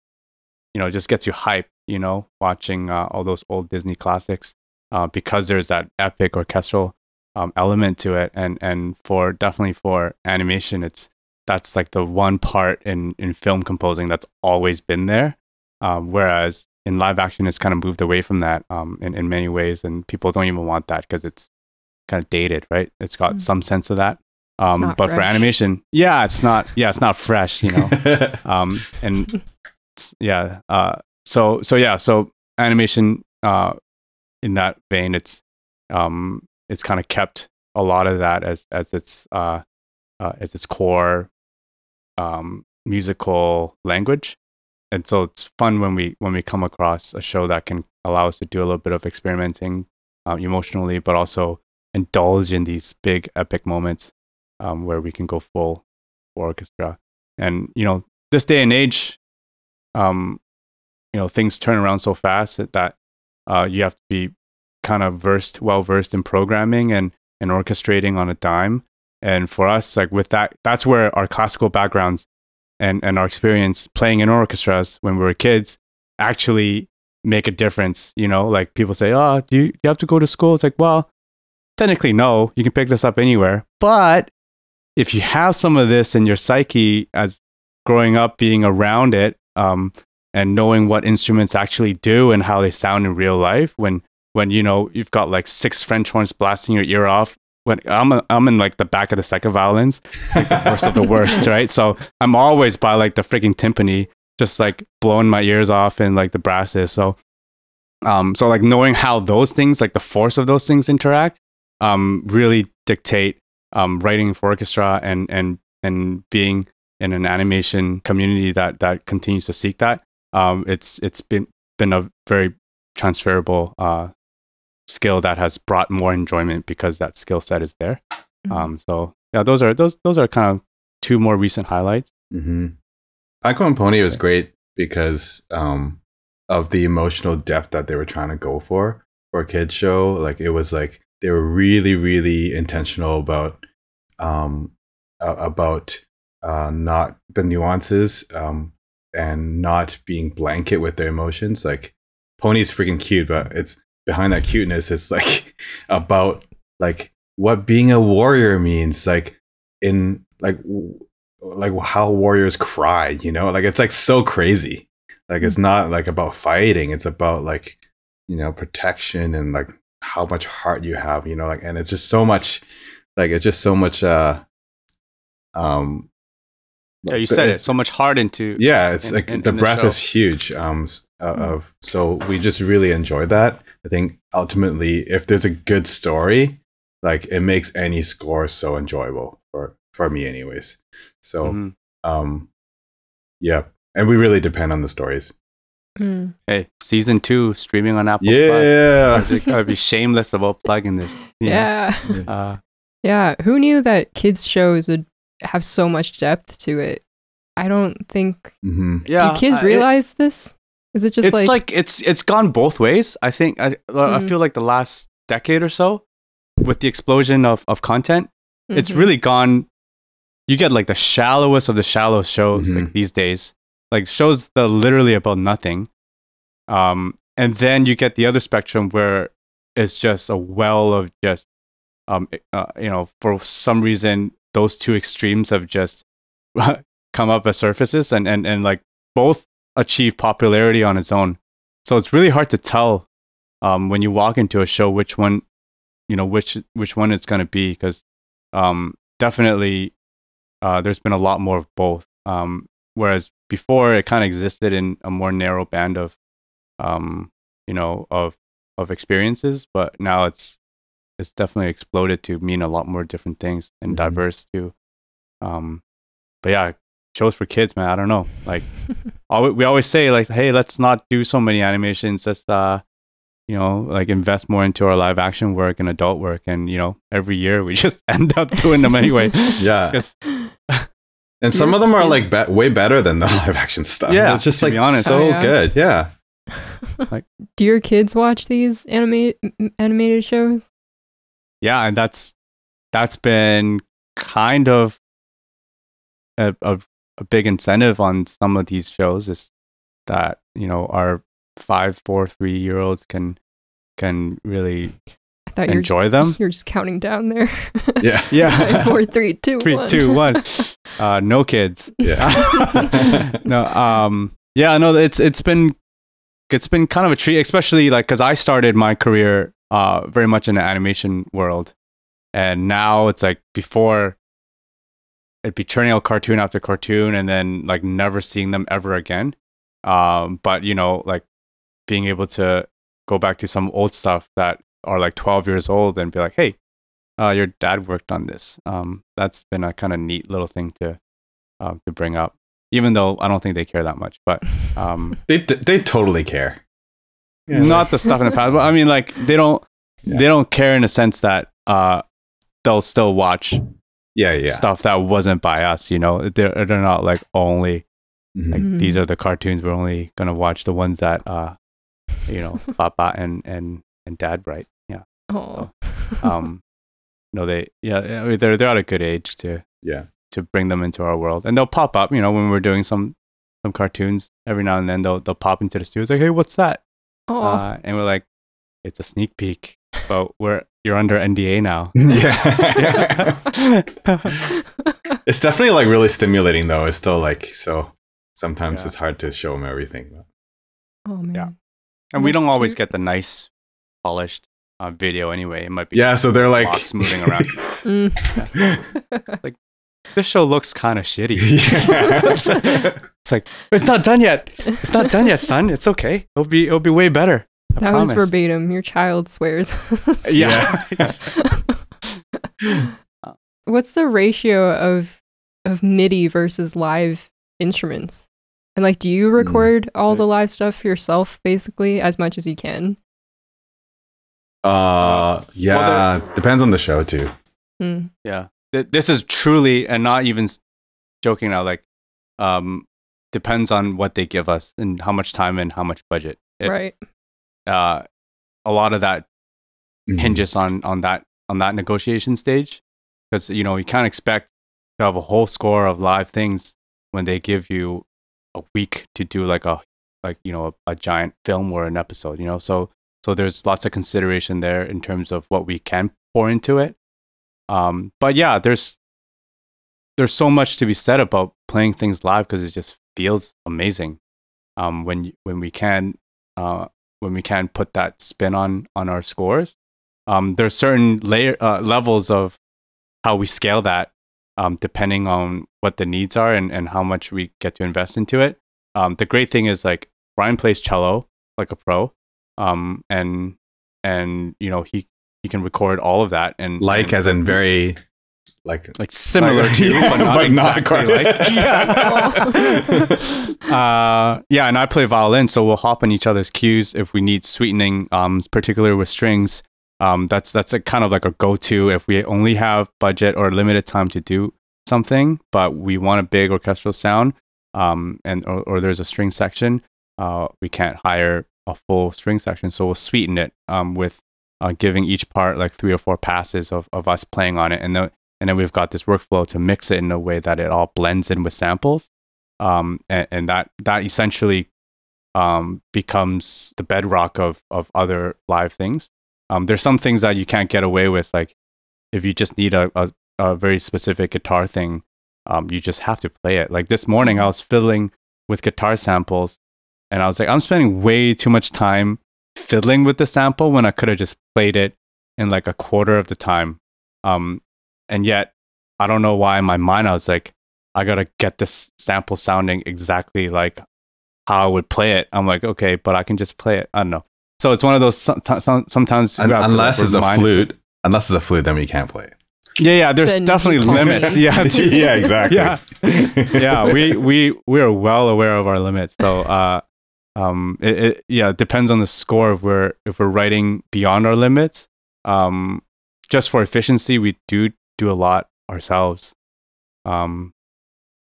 you know, just gets you hype, you know, watching uh, all those old Disney classics uh, because there's that epic orchestral um, element to it. And, and for definitely for animation, it's that's like the one part in, in film composing that's always been there. Um, whereas in live action, it's kind of moved away from that um, in, in many ways. And people don't even want that because it's kind of dated, right? It's got mm. some sense of that. Um, but fresh. for animation, yeah, it's not. Yeah, it's not fresh, you know. um, and yeah, uh, so so yeah, so animation uh, in that vein, it's um, it's kind of kept a lot of that as as its uh, uh, as its core um, musical language, and so it's fun when we when we come across a show that can allow us to do a little bit of experimenting um, emotionally, but also indulge in these big epic moments um, where we can go full orchestra. And you know, this day and age, um, you know, things turn around so fast that, that uh, you have to be kind of versed, well versed in programming and and orchestrating on a dime. And for us, like with that, that's where our classical backgrounds and and our experience playing in orchestras when we were kids actually make a difference. You know, like people say, "Oh, do you, you have to go to school?" It's like, well, technically, no. You can pick this up anywhere, but if you have some of this in your psyche as growing up being around it um, and knowing what instruments actually do and how they sound in real life when when you know you've got like six french horns blasting your ear off when I'm a, I'm in like the back of the second violins, like the worst of the worst, right? So I'm always by like the freaking timpani, just like blowing my ears off and like the brasses. So, um, so like knowing how those things, like the force of those things interact, um, really dictate um, writing for orchestra and and and being in an animation community that that continues to seek that, um, it's it's been been a very transferable uh, skill that has brought more enjoyment because that skill set is there. Mm-hmm. Um, so yeah, those are those those are kind of two more recent highlights. Mm-hmm. Pinecone and Pony was great because um, of the emotional depth that they were trying to go for for a kids show. Like it was like they were really really intentional about um uh, about uh not the nuances um and not being blanket with their emotions. Like pony's freaking cute but it's behind that cuteness it's like about like what being a warrior means. Like in like like how warriors cry you know? Like it's like so crazy. Like it's not like about fighting. It's about like you know protection and like how much heart you have, you know, like, and it's just so much, like, it's just so much, uh, um, yeah, you said it. So much heart into. Yeah, it's in, like in, the in breath the is huge. Um, uh, of so we just really enjoy that. I think ultimately, if there's a good story, like it makes any score so enjoyable for for me, anyways. So, mm-hmm. um, yeah, and we really depend on the stories. Mm. Hey, season two streaming on Apple. Yeah, Plus. gotta be shameless about plugging this. Yeah, uh, yeah. Who knew that kids shows would have so much depth to it? I don't think. Mm-hmm. Yeah, do kids realize it, this? Is it just it's like... like it's it's gone both ways? I think I mm. I feel like the last decade or so, with the explosion of of content, mm-hmm. it's really gone. You get like the shallowest of the shallow shows mm-hmm. like these days like shows that literally about nothing. Um, and then you get the other spectrum where it's just a well of just, um, uh, you know, for some reason those two extremes have just come up as surfaces, and and and like both achieve popularity on its own. So it's really hard to tell um, when you walk into a show which one, you know, which which one it's going to be because um, definitely uh, there's been a lot more of both. Um, whereas before it kind of existed in a more narrow band of um you know of of experiences but now it's it's definitely exploded to mean a lot more different things and mm-hmm. diverse too. Um, but yeah, shows for kids, man. I don't know. Like, we always say, like, hey, let's not do so many animations. Let's, uh, you know, like invest more into our live action work and adult work. And you know, every year we just end up doing them anyway. yeah. and some of them are like be- way better than the live action stuff. Yeah, it's just like honest. so oh, yeah. good. Yeah. like, do your kids watch these animated animated shows? Yeah, and that's that's been kind of a, a, a big incentive on some of these shows is that you know our five, four, three year olds can can really I enjoy just, them. You're just counting down there. Yeah, yeah. Five, four, three, two, three, one. two, one. Uh, no kids. Yeah. no. Um. Yeah. No. It's it's been it's been kind of a treat, especially like because I started my career uh very much in the animation world, and now it's like before it'd be churning out cartoon after cartoon, and then like never seeing them ever again. Um. But you know, like being able to go back to some old stuff that are like 12 years old and be like, hey, uh, your dad worked on this. Um, that's been a kind of neat little thing to uh, to bring up even though I don't think they care that much. But um, they they totally care. Yeah. Not the stuff in the past, but I mean, like they don't yeah. they don't care in the sense that uh, they'll still watch yeah yeah stuff that wasn't by us. You know, they're they're not like only mm-hmm. like mm-hmm. these are the cartoons. We're only gonna watch the ones that uh, you know, Papa and and and Dad write. Yeah. Oh. So, um, no, they yeah I mean, they're they're at a good age to yeah to bring them into our world. And they'll pop up, you know, when we're doing some some cartoons every now and then they'll they'll pop into the studio. It's like, hey, what's that? Uh, and we're like, it's a sneak peek, but we're you're under NDA now. yeah. it's definitely like really stimulating though. It's still like so. Sometimes yeah. it's hard to show them everything. But. Oh man. Yeah. And we don't always get the nice polished uh, video anyway. It might be yeah. So they're like moving around. mm. yeah. Like this show looks kind of shitty. it's like it's not done yet. It's not done yet, son. It's okay. It'll be it'll be way better. I that promise. was verbatim. Your child swears. yeah. What's the ratio of of MIDI versus live instruments? And like, do you hmm. record mm. all the live stuff yourself, basically, as much as you can? Uh, yeah. Well, depends on the show too. Hmm. Yeah this is truly and not even joking now like um depends on what they give us and how much time and how much budget. It, right. uh a lot of that mm-hmm. hinges on on that on that negotiation stage. Because you know you can't expect to have a whole score of live things when they give you a week to do like a like you know a, a giant film or an episode you know? So so there's lots of consideration there in terms of what we can pour into it. Um, but yeah, there's there's so much to be said about playing things live because it just feels amazing. Um, when when we can uh, when we can put that spin on on our scores. Um, there's certain layer uh, levels of how we scale that um, depending on what the needs are and, and how much we get to invest into it. Um, the great thing is like Brian plays cello like a pro, um, and and you know he he can record all of that and like and, as in very like like similar like, to yeah, but not but exactly not like yeah. uh, yeah and i play violin so we'll hop on each other's cues if we need sweetening um particularly with strings um that's that's a kind of like a go-to if we only have budget or limited time to do something but we want a big orchestral sound um and or, or there's a string section uh we can't hire a full string section so we'll sweeten it um with uh, giving each part like three or four passes of, of us playing on it. And then, and then we've got this workflow to mix it in a way that it all blends in with samples. Um, and, and that, that essentially um, becomes the bedrock of, of other live things. Um, there's some things that you can't get away with. Like if you just need a, a, a very specific guitar thing, um, you just have to play it. Like this morning, I was fiddling with guitar samples and I was like, I'm spending way too much time fiddling with the sample when I could have just played it in like a quarter of the time. Um, and yet, I don't know why in my mind I was like, I gotta get this sample sounding exactly like how I would play it. I'm like, okay, but I can just play it. I don't know. So it's one of those sometimes Un- unless like it's a flute. unless it's a flute, then we can't play it. Yeah, yeah. There's then definitely limits. Yeah, yeah, exactly. Yeah, yeah. We we we are well aware of our limits. So, uh, um, it, it yeah it depends on the score if we're if we're writing beyond our limits. Um, just for efficiency, we do do a lot ourselves. Um,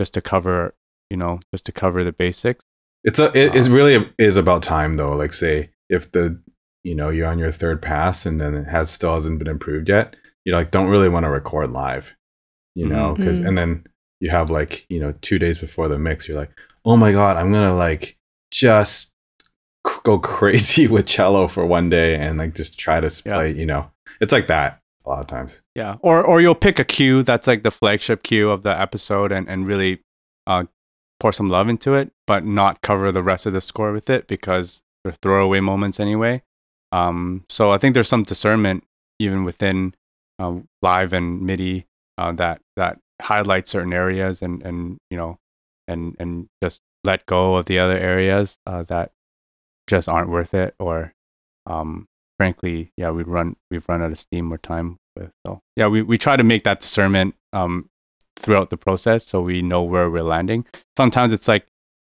just to cover, you know, just to cover the basics. It's a it um, really is about time though. Like say if the you know you're on your third pass and then it has still hasn't been improved yet you like don't really want to record live you know because mm-hmm. and then you have like you know two days before the mix you're like oh my god i'm gonna like just go crazy with cello for one day and like just try to yeah. play you know it's like that a lot of times. Yeah or or you'll pick a cue that's like the flagship cue of the episode and and really uh pour some love into it but not cover the rest of the score with it because they're throwaway moments anyway. Um so i think there's some discernment even within uh, live and MIDI uh, that that highlight certain areas and and you know and and just let go of the other areas uh, that just aren't worth it or um, frankly yeah we run we've run out of steam or time with so yeah we, we try to make that discernment um, throughout the process so we know where we're landing sometimes it's like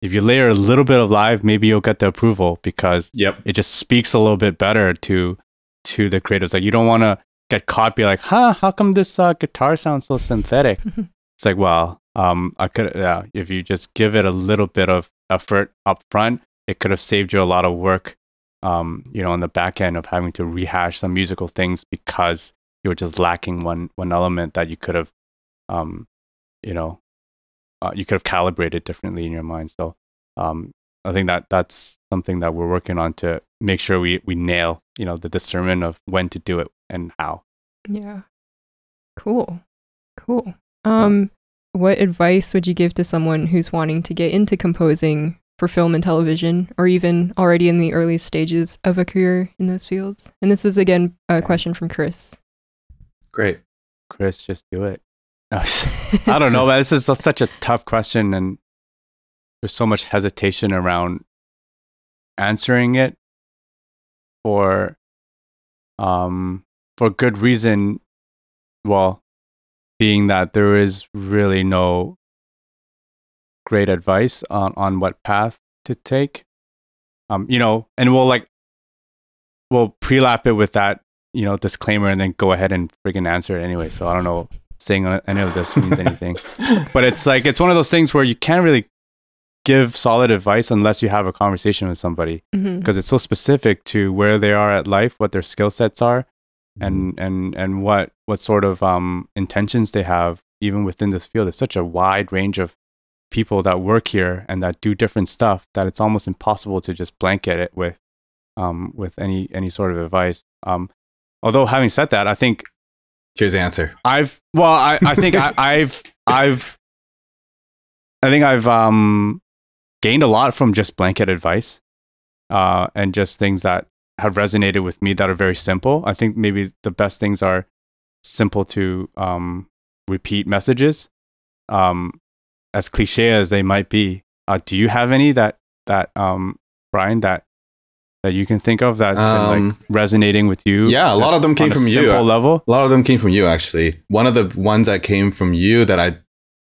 if you layer a little bit of live maybe you'll get the approval because yep. it just speaks a little bit better to to the creatives like you don't want to get caught be like, huh, how come this uh, guitar sounds so synthetic? it's like, well, um, I could, yeah, if you just give it a little bit of effort up front, it could have saved you a lot of work, um, you know, on the back end of having to rehash some musical things because you were just lacking one one element that you could have, um, you know, uh, you could have calibrated differently in your mind. So, um, I think that that's something that we're working on to make sure we we nail, you know, the discernment of when to do it and how. Yeah. Cool. Cool. Um yeah. what advice would you give to someone who's wanting to get into composing for film and television or even already in the early stages of a career in those fields? And this is again a question from Chris. Great. Chris, just do it. I don't know, but this is a, such a tough question and there's so much hesitation around answering it for um for good reason. Well, being that there is really no great advice on, on what path to take. Um, you know, and we'll like we'll pre-lap it with that, you know, disclaimer and then go ahead and friggin' answer it anyway. So I don't know saying any of this means anything. but it's like it's one of those things where you can't really give solid advice unless you have a conversation with somebody mm-hmm. because it's so specific to where they are at life, what their skill sets are, and mm-hmm. and and what what sort of um, intentions they have even within this field. It's such a wide range of people that work here and that do different stuff that it's almost impossible to just blanket it with um, with any any sort of advice. Um, although having said that, I think here's the answer. I've well, I, I think I, I've I've I think I've um, gained a lot from just blanket advice uh, and just things that have resonated with me that are very simple. I think maybe the best things are simple to um, repeat messages, um, as cliche as they might be. Uh, do you have any that that um, Brian that that you can think of that um, like resonating with you? Yeah, a lot of them came from you. Level. A lot of them came from you actually. One of the ones that came from you that I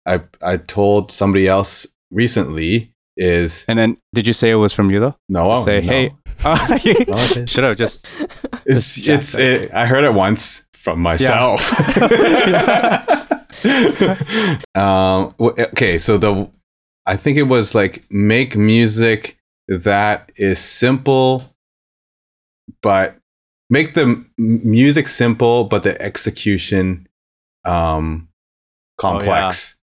I I told somebody else recently is And then did you say it was from you though? No. I Say, no. hey, Should have just. It's just it's. It, I heard it once from myself. Yeah. um. Okay. So the, I think it was like make music that is simple, but make the music simple, but the execution, um, complex. Oh,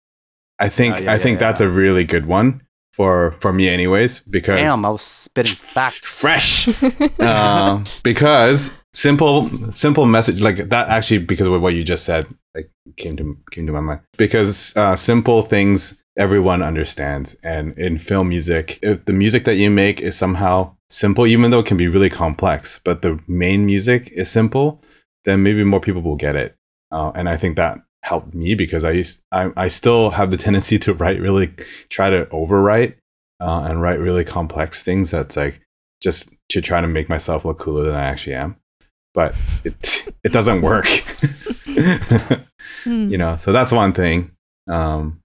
yeah. I think yeah, I think that's a really good one for for me anyways because damn i was spitting facts fresh uh, because simple simple message like that actually because of what you just said like came to came to my mind. Because uh, simple things everyone understands. And in film music if the music that you make is somehow simple even though it can be really complex but the main music is simple then maybe more people will get it. Uh, and i think that helped me because I used I, I still have the tendency to write really try to overwrite uh, and write really complex things that's like just to try to make myself look cooler than I actually am. But it it doesn't work. Hmm. You know, so that's one thing. Um,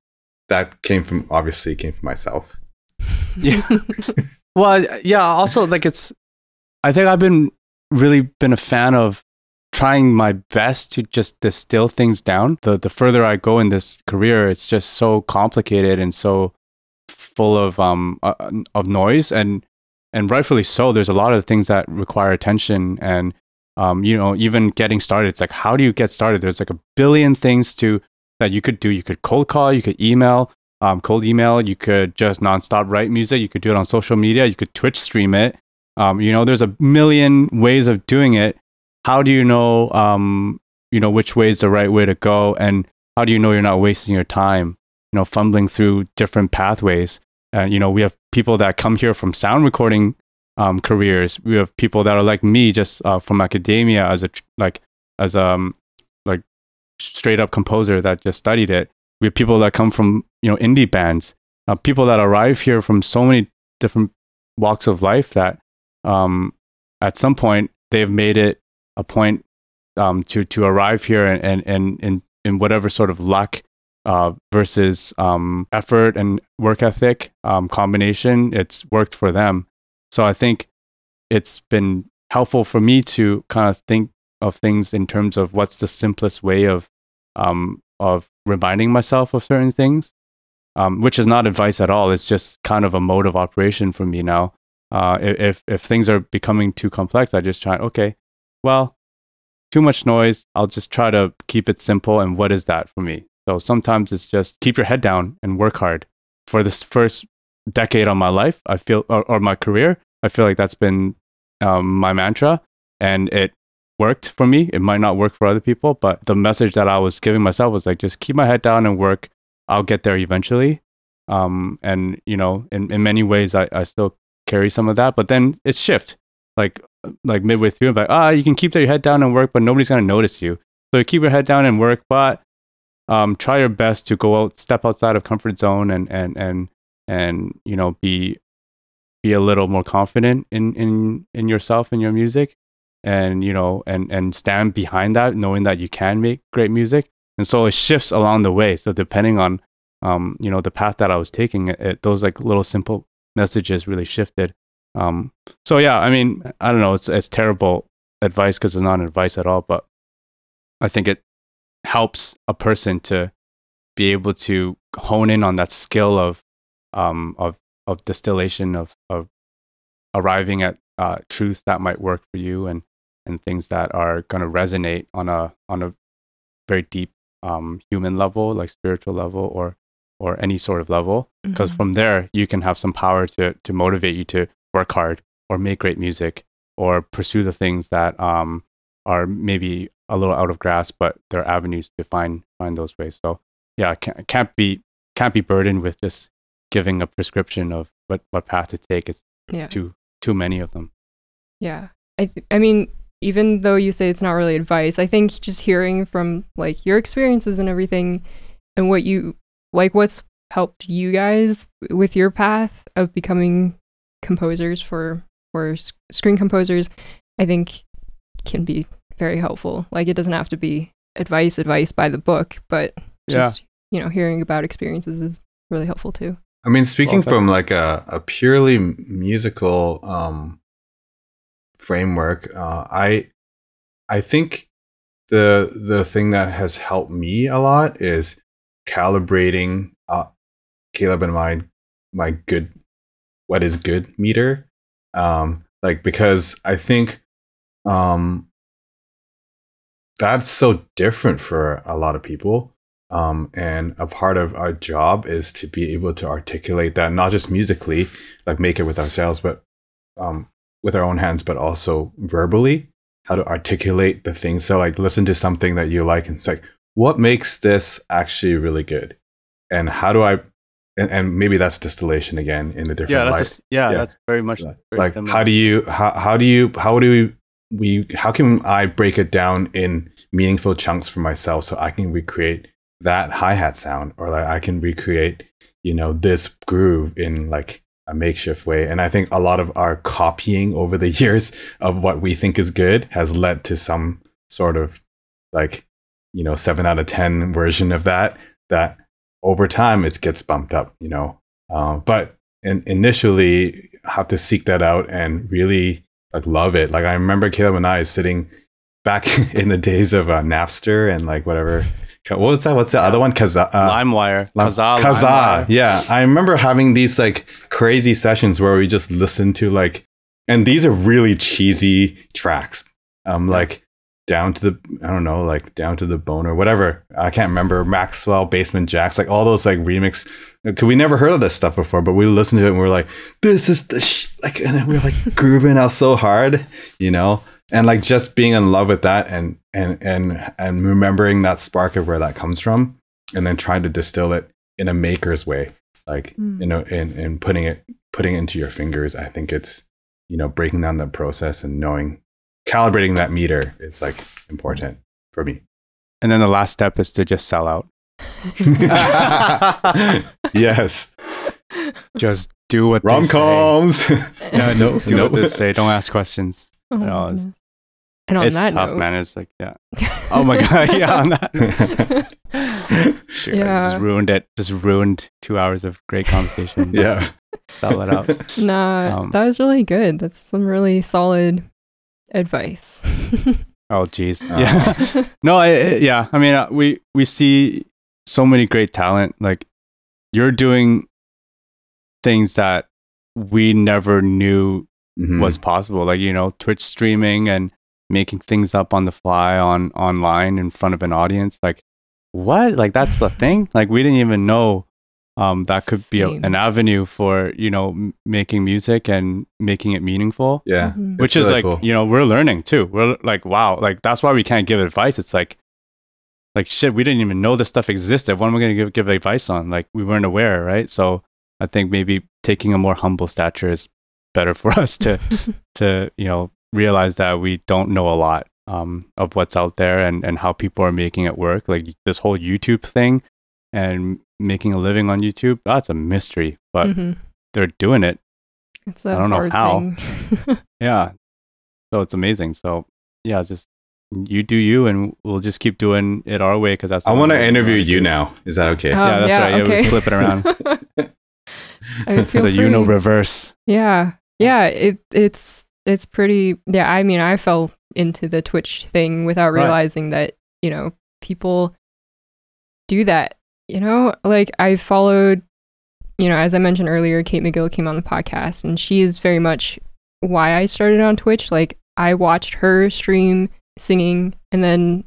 that came from obviously came from myself. Yeah. well, yeah. Also, like it's. I think I've been really been a fan of trying my best to just distill things down. The the further I go in this career, it's just so complicated and so full of um uh, of noise and and rightfully so. There's a lot of things that require attention and um you know even getting started. It's like how do you get started? There's like a billion things to that you could do. You could cold call, you could email, um, cold email. You could just nonstop write music. You could do it on social media. You could Twitch stream it. Um, you know, there's a million ways of doing it. How do you know, um, you know, which way is the right way to go, and how do you know you're not wasting your time? You know, fumbling through different pathways. And you know, we have people that come here from sound recording um, careers. We have people that are like me, just uh, from academia as a like as um like straight up composer that just studied it. We have people that come from you know indie bands, uh, people that arrive here from so many different walks of life that um, at some point they've made it a point um, to to arrive here and and and in in whatever sort of luck uh, versus um, effort and work ethic um, combination, it's worked for them. So I think it's been helpful for me to kind of think of things in terms of what's the simplest way of um, of reminding myself of certain things, um, which is not advice at all. It's just kind of a mode of operation for me now. Uh, if if things are becoming too complex, I just try. Okay, well, too much noise. I'll just try to keep it simple. And what is that for me? So sometimes it's just keep your head down and work hard. For this first decade on my life, I feel, or, or my career, I feel like that's been um, my mantra, and it worked for me. It might not work for other people, but the message that I was giving myself was like, just keep my head down and work. I'll get there eventually. Um, and you know, in, in many ways, I, I still carry some of that, but then it's shift. Like like midway through, I'm like, ah, you can keep your head down and work, but nobody's gonna notice you. So keep your head down and work, but um, try your best to go out, step outside of comfort zone, and and and and you know, be be a little more confident in in in yourself and your music, and you know, and and stand behind that, knowing that you can make great music. And so it shifts along the way. So depending on um, you know, the path that I was taking, it, it, those like little simple messages really shifted. Um, so yeah, I mean, I don't know, it's it's terrible advice because it's not advice at all, but I think it helps a person to be able to hone in on that skill of um, of of distillation of of arriving at uh, truths that might work for you and and things that are going to resonate on a on a very deep um, human level, like spiritual level or or any sort of level because Mhm. from there you can have some power to to motivate you to work hard or make great music or pursue the things that um are maybe a little out of grasp but there are avenues to find find those ways so yeah can't, can't be can't be burdened with just giving a prescription of what what path to take it's Yeah. too too many of them Yeah. I th- I mean, even though you say it's not really advice, I think just hearing from like your experiences and everything and what you like what's helped you guys with your path of becoming composers for for screen composers, I think can be very helpful. Like it doesn't have to be advice advice by the book, but Yeah. just, you know, hearing about experiences is really helpful too. I mean, speaking from like a, a purely musical um, framework, uh, I I think the the thing that has helped me a lot is calibrating uh, Caleb and my my good what is good meter. Um, like because I think um, that's so different for a lot of people. Um, and a part of our job is to be able to articulate that not just musically, like make it with ourselves, but um, with our own hands, but also verbally, how to articulate the things. So, like, listen to something that you like, and it's like, what makes this actually really good, and how do I, and, and maybe that's distillation again in a different yeah that's light just, yeah, Yeah. that's very much like, very like, similar. how do you how, how do you how do we we how can i break it down in meaningful chunks for myself so i can recreate that hi-hat sound or like i can recreate you know this groove in like a makeshift way. And I think a lot of our copying over the years of what we think is good has led to some sort of like, you know, seven out of 10 version of that, that over time it gets bumped up, you know. Uh, but in, initially have to seek that out and really like love it. Like I remember Caleb and I sitting back in the days of uh, Napster and like whatever. What was that? What's the other one? Kazaa. Uh, LimeWire. Kazaa. Kazaa. Yeah. I remember having these like crazy sessions where we just listened to like, and these are really cheesy tracks. Um, like down to the I don't know, like down to the bone or whatever. I can't remember Maxwell, Basement Jaxx, like all those like remix. Cause we never heard of this stuff before, but we listened to it and we are like, this is the sh-. like, and we are like grooving out so hard, you know, and like just being in love with that and and and and remembering that spark of where that comes from, and then trying to distill it in a maker's way, like mm. you know, and and putting it putting it into your fingers. I think it's you know breaking down the process and knowing calibrating that meter is like important for me. And then the last step is to just sell out. yes. Just do what rom coms. yeah, just do what they say. Don't ask questions. Oh, you know, it's, and on it's that tough, note, man. It's like, yeah. Oh my god, yeah. On that. sure, yeah. just ruined it. Just ruined two hours of great conversation. yeah. Sell it out. Nah, um, that was really good. That's some really solid advice. oh, geez. Uh, yeah. no, I, yeah. I mean, uh, we we see so many great talent. Like you're doing things that we never knew mm-hmm. was possible. Like you know, Twitch streaming and making things up on the fly on online in front of an audience. Like what? Like that's the thing. Like we didn't even know um, that could be a, an avenue for you know m- making music and making it meaningful yeah mm-hmm. which is really like cool. you know we're learning too we're like wow like that's why we can't give advice it's like like shit we didn't even know this stuff existed what am i going to give, give advice on like we weren't aware right so i think maybe taking a more humble stature is better for us to to you know realize that we don't know a lot um, of what's out there and, and how people are making it work like this whole youtube thing and making a living on YouTube, that's a mystery, but mm-hmm. they're doing it. It's a I don't know how. yeah. So it's amazing. So yeah, just you do you, and we'll just keep doing it our way because that's. I want to interview you now. Is that okay? Um, yeah, that's yeah, right. Okay. Yeah, we flip it around. I feel the you know reverse. Yeah, yeah. It it's it's pretty. Yeah, I mean, I fell into the Twitch thing without realizing right. that you know people do that you know, like I followed, you know, as I mentioned earlier, Kate McGill came on the podcast and she is very much why I started on Twitch. Like I watched her stream singing and then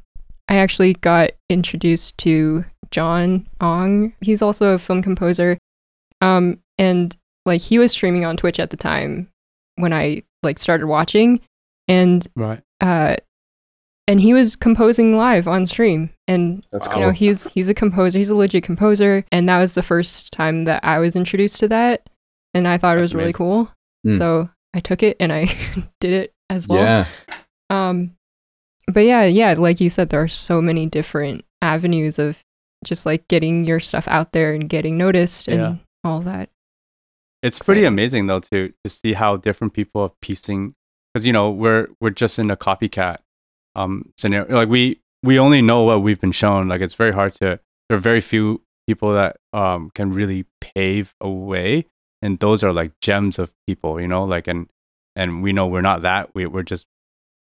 I actually got introduced to John Ong. He's also a film composer. Um and like he was streaming on Twitch at the time when I like started watching and right. uh and he was composing live on stream and That's you know he's he's a composer he's a legit composer and that was the first time that i was introduced to that and i thought it was really cool mm. so i took it and i did it as well yeah um but yeah yeah like you said there are so many different avenues of just like getting your stuff out there and getting noticed and yeah. all that it's pretty amazing though to to see how different people are piecing because you know we're we're just in a copycat um scenario like we we only know what we've been shown. Like it's very hard to there are very few people that um can really pave a way and those are like gems of people you know like and and we know we're not that. We, we're just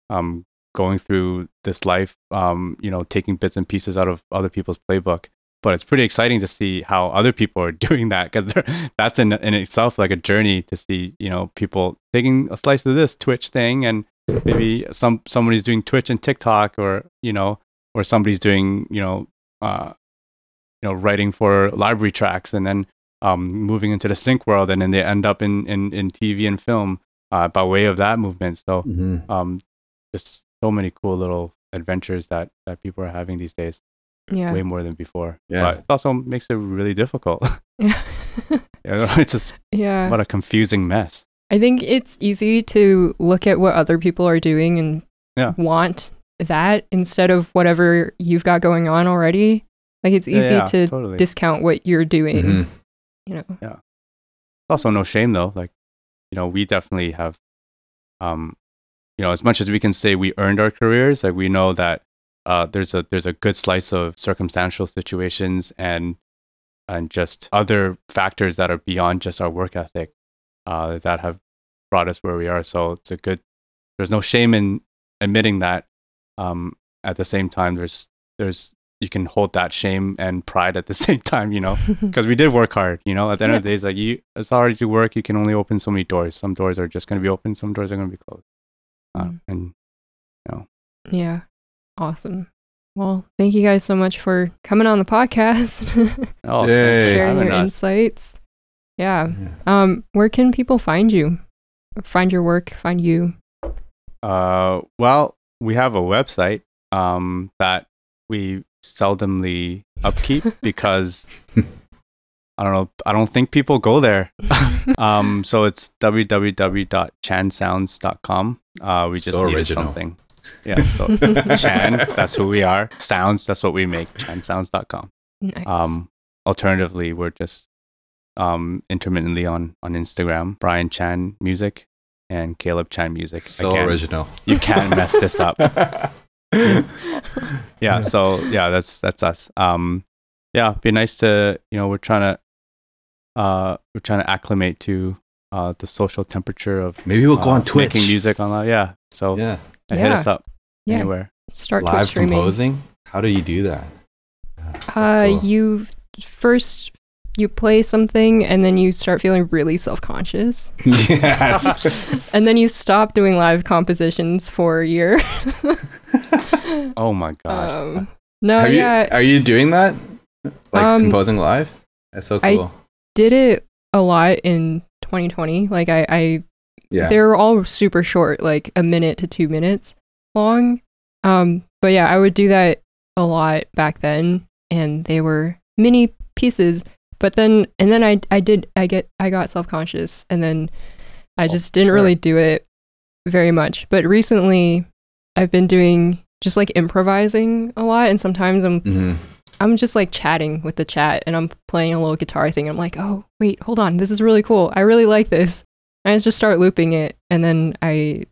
um going through this life um you know taking bits and pieces out of other people's playbook but it's pretty exciting to see how other people are doing that because that's in in itself like a journey to see you know people taking a slice of this twitch thing and maybe some somebody's doing Twitch and TikTok, or you know, or somebody's doing you know, uh, you know, writing for library tracks, and then um, moving into the sync world, and then they end up in in, in TV and film uh, by way of that movement. So, mm-hmm. um, just so many cool little adventures that that people are having these days. Yeah, way more than before. Yeah, but it also makes it really difficult. Yeah, it's just yeah, what a confusing mess. I think it's easy to look at what other people are doing and yeah. want that instead of whatever you've got going on already. Like it's easy yeah, yeah, to totally. discount what you're doing. Mm-hmm. You know. Yeah. It's also no shame though. Like, you know, we definitely have, um, you know, as much as we can say we earned our careers, like we know that uh, there's a there's a good slice of circumstantial situations and and just other factors that are beyond just our work ethic uh, that have brought us where we are. So it's a good. There's no shame in admitting that. Um, at the same time, there's there's you can hold that shame and pride at the same time, you know, because we did work hard. You know, at the end yeah. of the day, it's like you it's hard as you work. You can only open so many doors. Some doors are just going to be open. Some doors are going to be closed. Uh, mm. And you know, yeah, awesome. Well, thank you guys so much for coming on the podcast. oh, sharing your insights. Yeah. yeah. Um, where can people find you? Find your work, find you. Uh, well, we have a website um that we seldomly upkeep because I don't know. I don't think people go there. um, so it's www.chansounds.com. Uh, we just so needed original. something. Yeah. So Chan, that's who we are. Sounds, that's what we make. Chansounds.com. Nice. Um, alternatively, we're just um, intermittently on on Instagram. Brian Chan Music and Caleb Chan Music. So Again, original. You can't mess this up. yeah, So yeah, that's that's us. Um, yeah, be nice to you know we're trying to uh we're trying to acclimate to uh the social temperature of maybe we'll uh, go on Twitch making music on that. Yeah. So yeah, hit yeah. us up yeah. anywhere. Start live composing. How do you do that? Uh, cool. you first you play something and then you start feeling really self-conscious. Yes. and then you stop doing live compositions for a year. oh my gosh. Um, no, Have yeah. You, are you doing that? Like um, composing live? That's so cool. I did it a lot in 2020. Like I, I yeah. they're all super short, like a minute to two minutes long. Um, but yeah, I would do that a lot back then, and they were mini pieces but then and then I I did I get I got self conscious and then I oh, just didn't sure. really do it very much. But recently I've been doing just like improvising a lot and sometimes I'm mm-hmm. I'm just like chatting with the chat and I'm playing a little guitar thing. I'm like, oh wait, hold on, this is really cool. I really like this. And I just start looping it and then I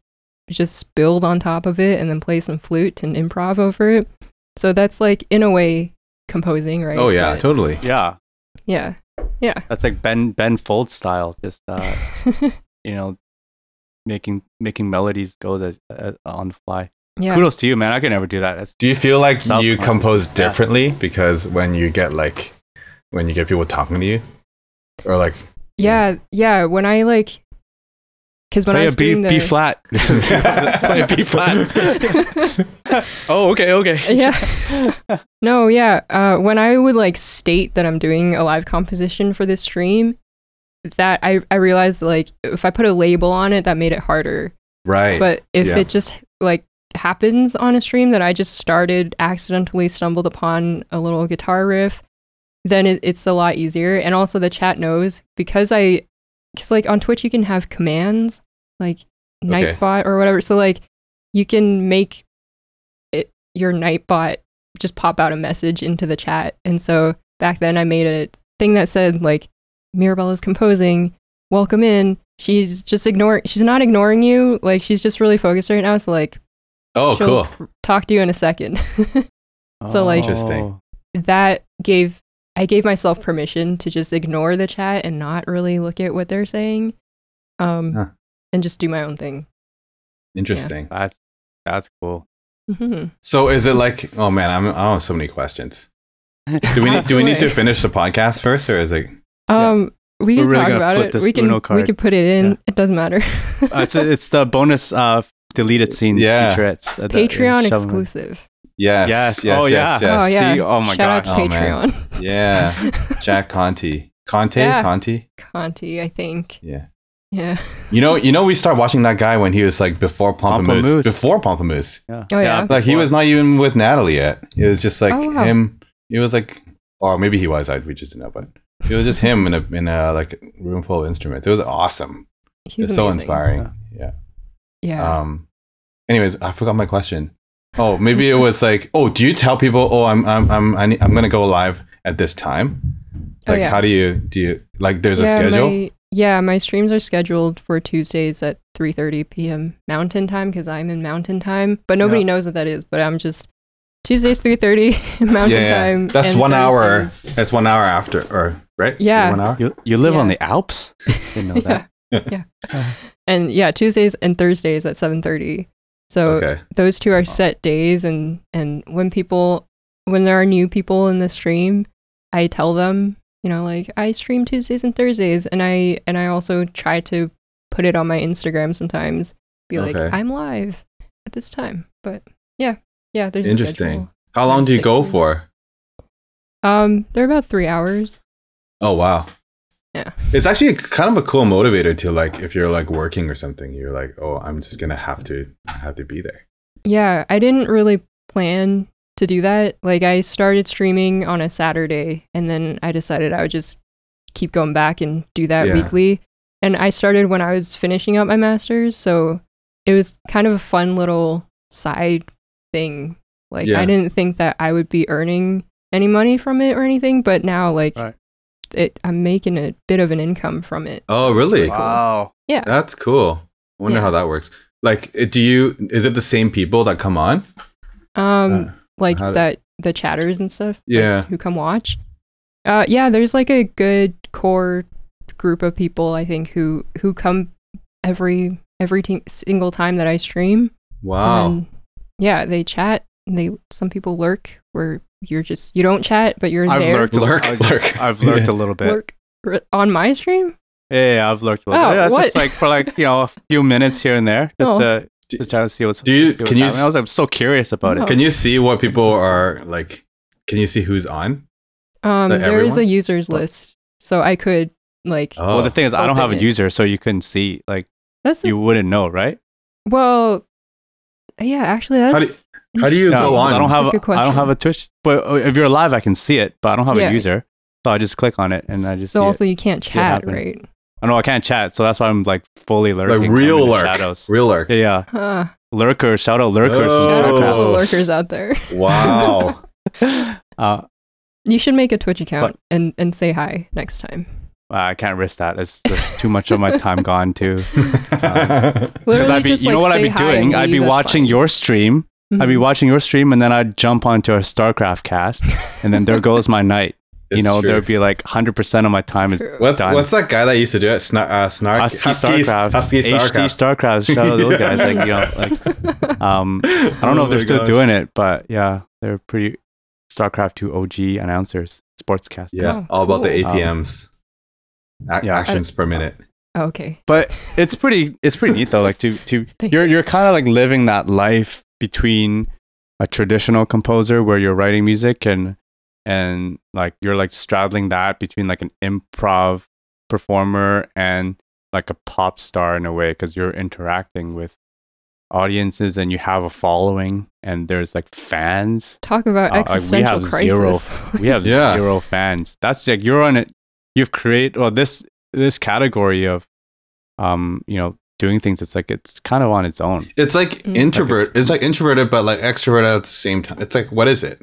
just build on top of it and then play some flute and improv over it. So that's like in a way composing, right? Oh yeah, but, totally. Yeah. Yeah. Yeah. That's like Ben Ben Folds style, just uh, you know, making making melodies go as, uh, on the fly. Yeah. Kudos to you, man. I could never do that. That's do you feel like you compose differently yeah. because when you get like when you get people talking to you, or like yeah, yeah. When I like because when Play I was a B, the... B flat. Play a B flat. oh, okay, okay. Yeah. No, yeah. Uh, when I would like state that I'm doing a live composition for this stream, that I, I realized like if I put a label on it, that made it harder. Right. But if yeah. it just like happens on a stream that I just started, accidentally stumbled upon a little guitar riff, then it, it's a lot easier. And also the chat knows because I because like on Twitch you can have commands like okay. Nightbot or whatever. So like you can make it your Nightbot just pop out a message into the chat. And so back then I made a thing that said like Mirabelle is composing, welcome in. She's just ignoring she's not ignoring you. Like she's just really focused right now. So like Oh cool. Talk to you in a second. so like interesting. Oh. That gave I gave myself permission to just ignore the chat and not really look at what they're saying, um, huh. and just do my own thing. Interesting. Yeah. That's that's cool. Mm-hmm. So is it like? Oh man, I'm I have so many questions. Do we need Do we need to finish the podcast first, or is it? Um, yeah. we can really talk about it. We can we can put it in. Yeah. It doesn't matter. uh, it's it's the bonus uh deleted scenes yeah. featurettes. Uh, Patreon exclusive. Yes. Yes. yes oh, yes, yeah. Yes. Oh, yeah. See? Oh, my Shout God. out to oh, Patreon. yeah. Jack Conti. Conte? Yeah. Conti? Conti, I think. Yeah. Yeah. You know, you know, we start watching that guy when he was like before Pomplamoose. Pomplamoose. Before Pomplamoose. Yeah. Oh, yeah. Like he was not even with Natalie yet. It was just like Oh, wow. him. It was like, or maybe he was. I we just didn't know, but it was just him in a in a like room full of instruments. It was awesome. He's it's so amazing. inspiring. Yeah. Yeah. Um. Anyways, I forgot my question. Oh, maybe it was like, oh, do you tell people, oh, I'm I'm I'm I'm gonna go live at this time? Oh, Like, yeah. how do you do you like? There's a schedule. my- yeah, my streams are scheduled for Tuesdays at 3:30 p.m. Mountain Time because I'm in Mountain Time, but nobody Yeah. knows what that is. But I'm just Tuesdays 3:30 Mountain yeah, yeah. Time. That's and one hour. Thursdays- That's one hour after, or right? Yeah. One hour. You you live on the Alps? Didn't know that. yeah, yeah, and yeah, Tuesdays and Thursdays at 7:30. So Okay. those two are set days, and and when people when there are new people in the stream, I tell them, you know, like I stream Tuesdays and Thursdays, and I and I also try to put it on my Instagram sometimes. Be like, Okay. I'm live at this time. But yeah, yeah, there's Interesting. How long do you go for? Um, they're about three hours. Oh wow. Yeah. It's actually kind of a cool motivator to like if you're like working or something, you're like, oh, I'm just gonna have to have to be there. Yeah, I didn't really plan to do that. Like I started streaming on a Saturday and then I decided I would just keep going back and do that Yeah. weekly. And I started when I was finishing up my masters, so it was kind of a fun little side thing. Like Yeah. I didn't think that I would be earning any money from it or anything, but now like Right. It I'm making a bit of an income from it. Oh really? cool. Wow. Yeah. That's cool. I wonder Yeah. how that works. Like, do you? Is it the same people that come on? Um Uh, like how do- that the chatters and stuff like, Yeah. who come watch uh yeah there's like a good core group of people i think who who come every every t- single time that i stream Wow. and yeah they chat and they some people lurk where you're just you don't chat but you're I've there lurked. A, Lurk, I just- lurk. I've lurked Yeah. a little bit. lurk r- on my stream Yeah, yeah, I've lurked a little Oh, bit. Yeah, what? just like for like you know a few minutes here and there, just Oh. to to try to see what's. Do you- what's can you happening. s- I was like, so curious about Oh. it. Can you see what people are like? Can you see who's on? um Like there is a everyone? users list so i could like Oh, Well, the thing is, I don't have a user, so you couldn't see. Like, that's a, you wouldn't know, right? well yeah actually that's How do you- how do you No, go 'cause on? I don't have. That's a good I don't have a Twitch, but uh, if you're live, I can see it, but I don't have Yeah. a user, so I just click on it and I just. so see also it. you can't chat right I know I can't chat, so that's why I'm like fully lurking. like real in the lurk, shadows. real lurk. Yeah, yeah, huh. lurkers. Shout out lurkers. Oh. Shout out to all the Oh. lurkers out there. Wow. uh, You should make a Twitch account and, and say hi next time. I can't risk that. There's, there's too much of my time gone too. Because Literally I'd be, just you know like what I'd be doing? I'd be watching fine. your stream. I'd be Mhm. watching your stream, and then I'd jump onto a StarCraft cast, and then there goes my night. you know, true. there'd be like 100% of my time is What's done. what's that guy that used to do it? Snar- uh, Snark Husky, Husky StarCraft, Husky HD Starcraft. StarCraft. Shout out those guys. Like, you know, like, um, I don't know Oh if they're my still gosh. doing it, but yeah, they're pretty StarCraft 2 OG announcers, sportscasters. Yeah, Oh, all about the cool. APMs. A- Yeah. actions per minute. Oh, okay. But it's pretty, it's pretty neat though. Like to, to, Thanks. you're, you're kind of like living that life between a traditional composer where you're writing music and, and like you're like straddling that between like an improv performer and like a pop star in a way because you're interacting with audiences and you have a following and there's like fans Talk about Uh, like, we existential have zero- crisis. we have Yeah. zero fans that's like you're on it you've created well this this category of um you know doing things it's like it's kind of on its own It's like Mm. introvert. It's like introverted, but like extroverted at the same time. It's like what is it?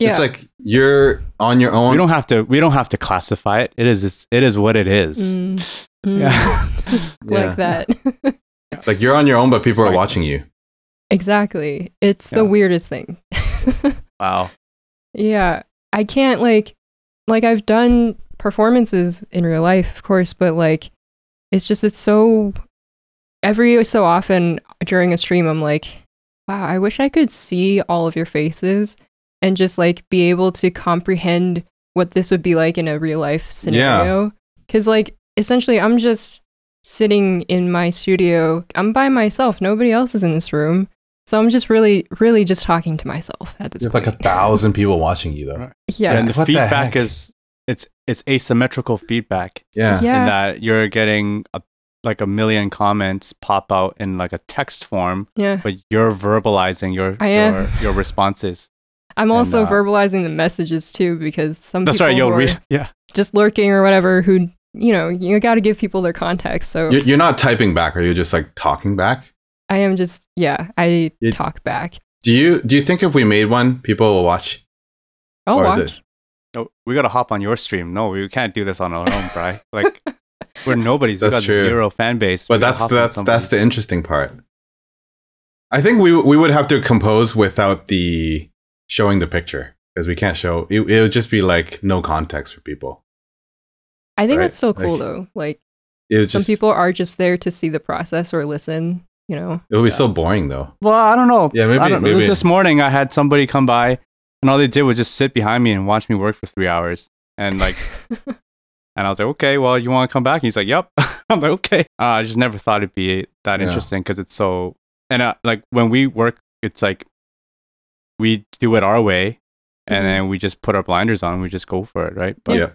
yeah. It's like you're on your own. we don't have to we don't have to classify it it is it is what it is Mm, mm. Yeah. like that. like you're on your own, but people It's are watching you. exactly. It's Yeah. the weirdest thing. wow yeah. I can't like like I've done performances in real life, of course, but like it's just it's so every so often during a stream I'm like, wow, I wish I could see all of your faces and just like be able to comprehend what this would be like in a real life scenario. Cuz like essentially I'm just sitting in my studio. I'm by myself. Nobody else is in this room. So I'm just really really just talking to myself at this There's point. like a thousand people watching you though. Yeah. and the What feedback heck? is it's it's asymmetrical feedback Yeah. Yeah. in that you're getting a, like a million comments pop out in like a text form yeah. but you're verbalizing your I am. your, your responses I'm also uh, verbalizing the messages too because some that's people right you'll are read yeah just lurking or whatever who you know you got to give people their context. So You're, you're not typing back, or you're just like talking back. I am just yeah I You- talk back. Do you do you think if we made one, people will watch? I'll Or is watch. it- no we gotta hop on your stream no we can't do this on our own bri like we're nobodies. We That's got true. zero fan base. But We that's that's that's the interesting part. I think we we would have to compose without the showing the picture because we can't show it. It would just be like no context for people. I think Right, that's still cool like- though. Like It would some just people are just there to see the process or listen. You know. it would be Yeah. so boring though. Well, I don't know. Yeah, maybe- I don't, maybe- This morning, I had somebody come by, and all they did was just sit behind me and watch me work for three hours, and like, and I was like, okay, well, you want to come back? And he's like, yep. I'm like, okay. Uh, I just never thought it'd be that Yeah. interesting because it's so, and uh, like when we work, it's like we do it our way, and Mhm. then we just put our blinders on, and we just go for it, right? But Yeah.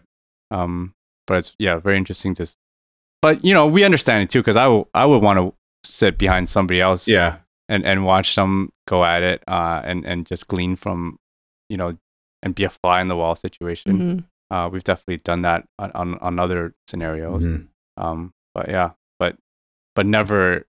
um, but it's yeah, very interesting to. But you know, we understand it too because I I would want to sit behind somebody else Yeah, and and watch them go at it uh and and just glean from you know and be a fly in the wall situation Mhm. Uh we've definitely done that on on, on other scenarios Mhm. um but yeah but but never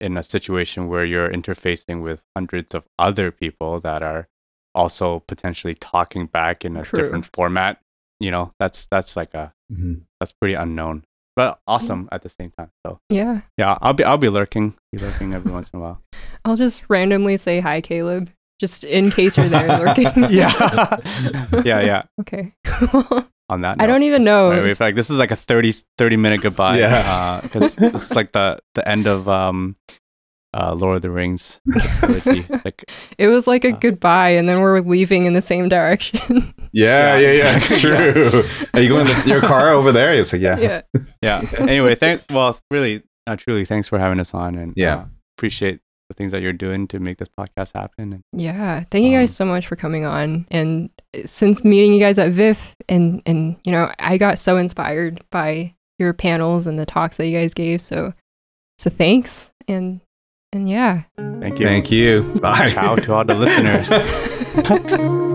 in a situation where you're interfacing with hundreds of other people that are also potentially talking back in a True. different format you know that's that's like a Mhm. that's pretty unknown but awesome at the same time so Yeah. yeah i'll be i'll be lurking be lurking every once in a while I'll just randomly say hi, Caleb, just in case you're there lurking. yeah yeah yeah Okay. on that I don't even know. Right, we feel like this is like a 30, 30 minute goodbye. Yeah. Because it's like the, the end of um, uh, Lord of the Rings. like, It was like a Uh. goodbye, and then we're leaving in the same direction. yeah, Yeah, yeah, yeah. It's exactly. true. Are you going to your car over there? It's like yeah, yeah. yeah. Anyway, thanks. Well, really, uh, truly, thanks for having us on. And Yeah. uh, appreciate the things that you're doing to make this podcast happen. Yeah. Thank you guys Um, so much for coming on. And since meeting you guys at VIFF and and you know, I got so inspired by your panels and the talks that you guys gave. So so thanks. And and yeah. thank you. Thank you. Bye. Ciao to all the listeners.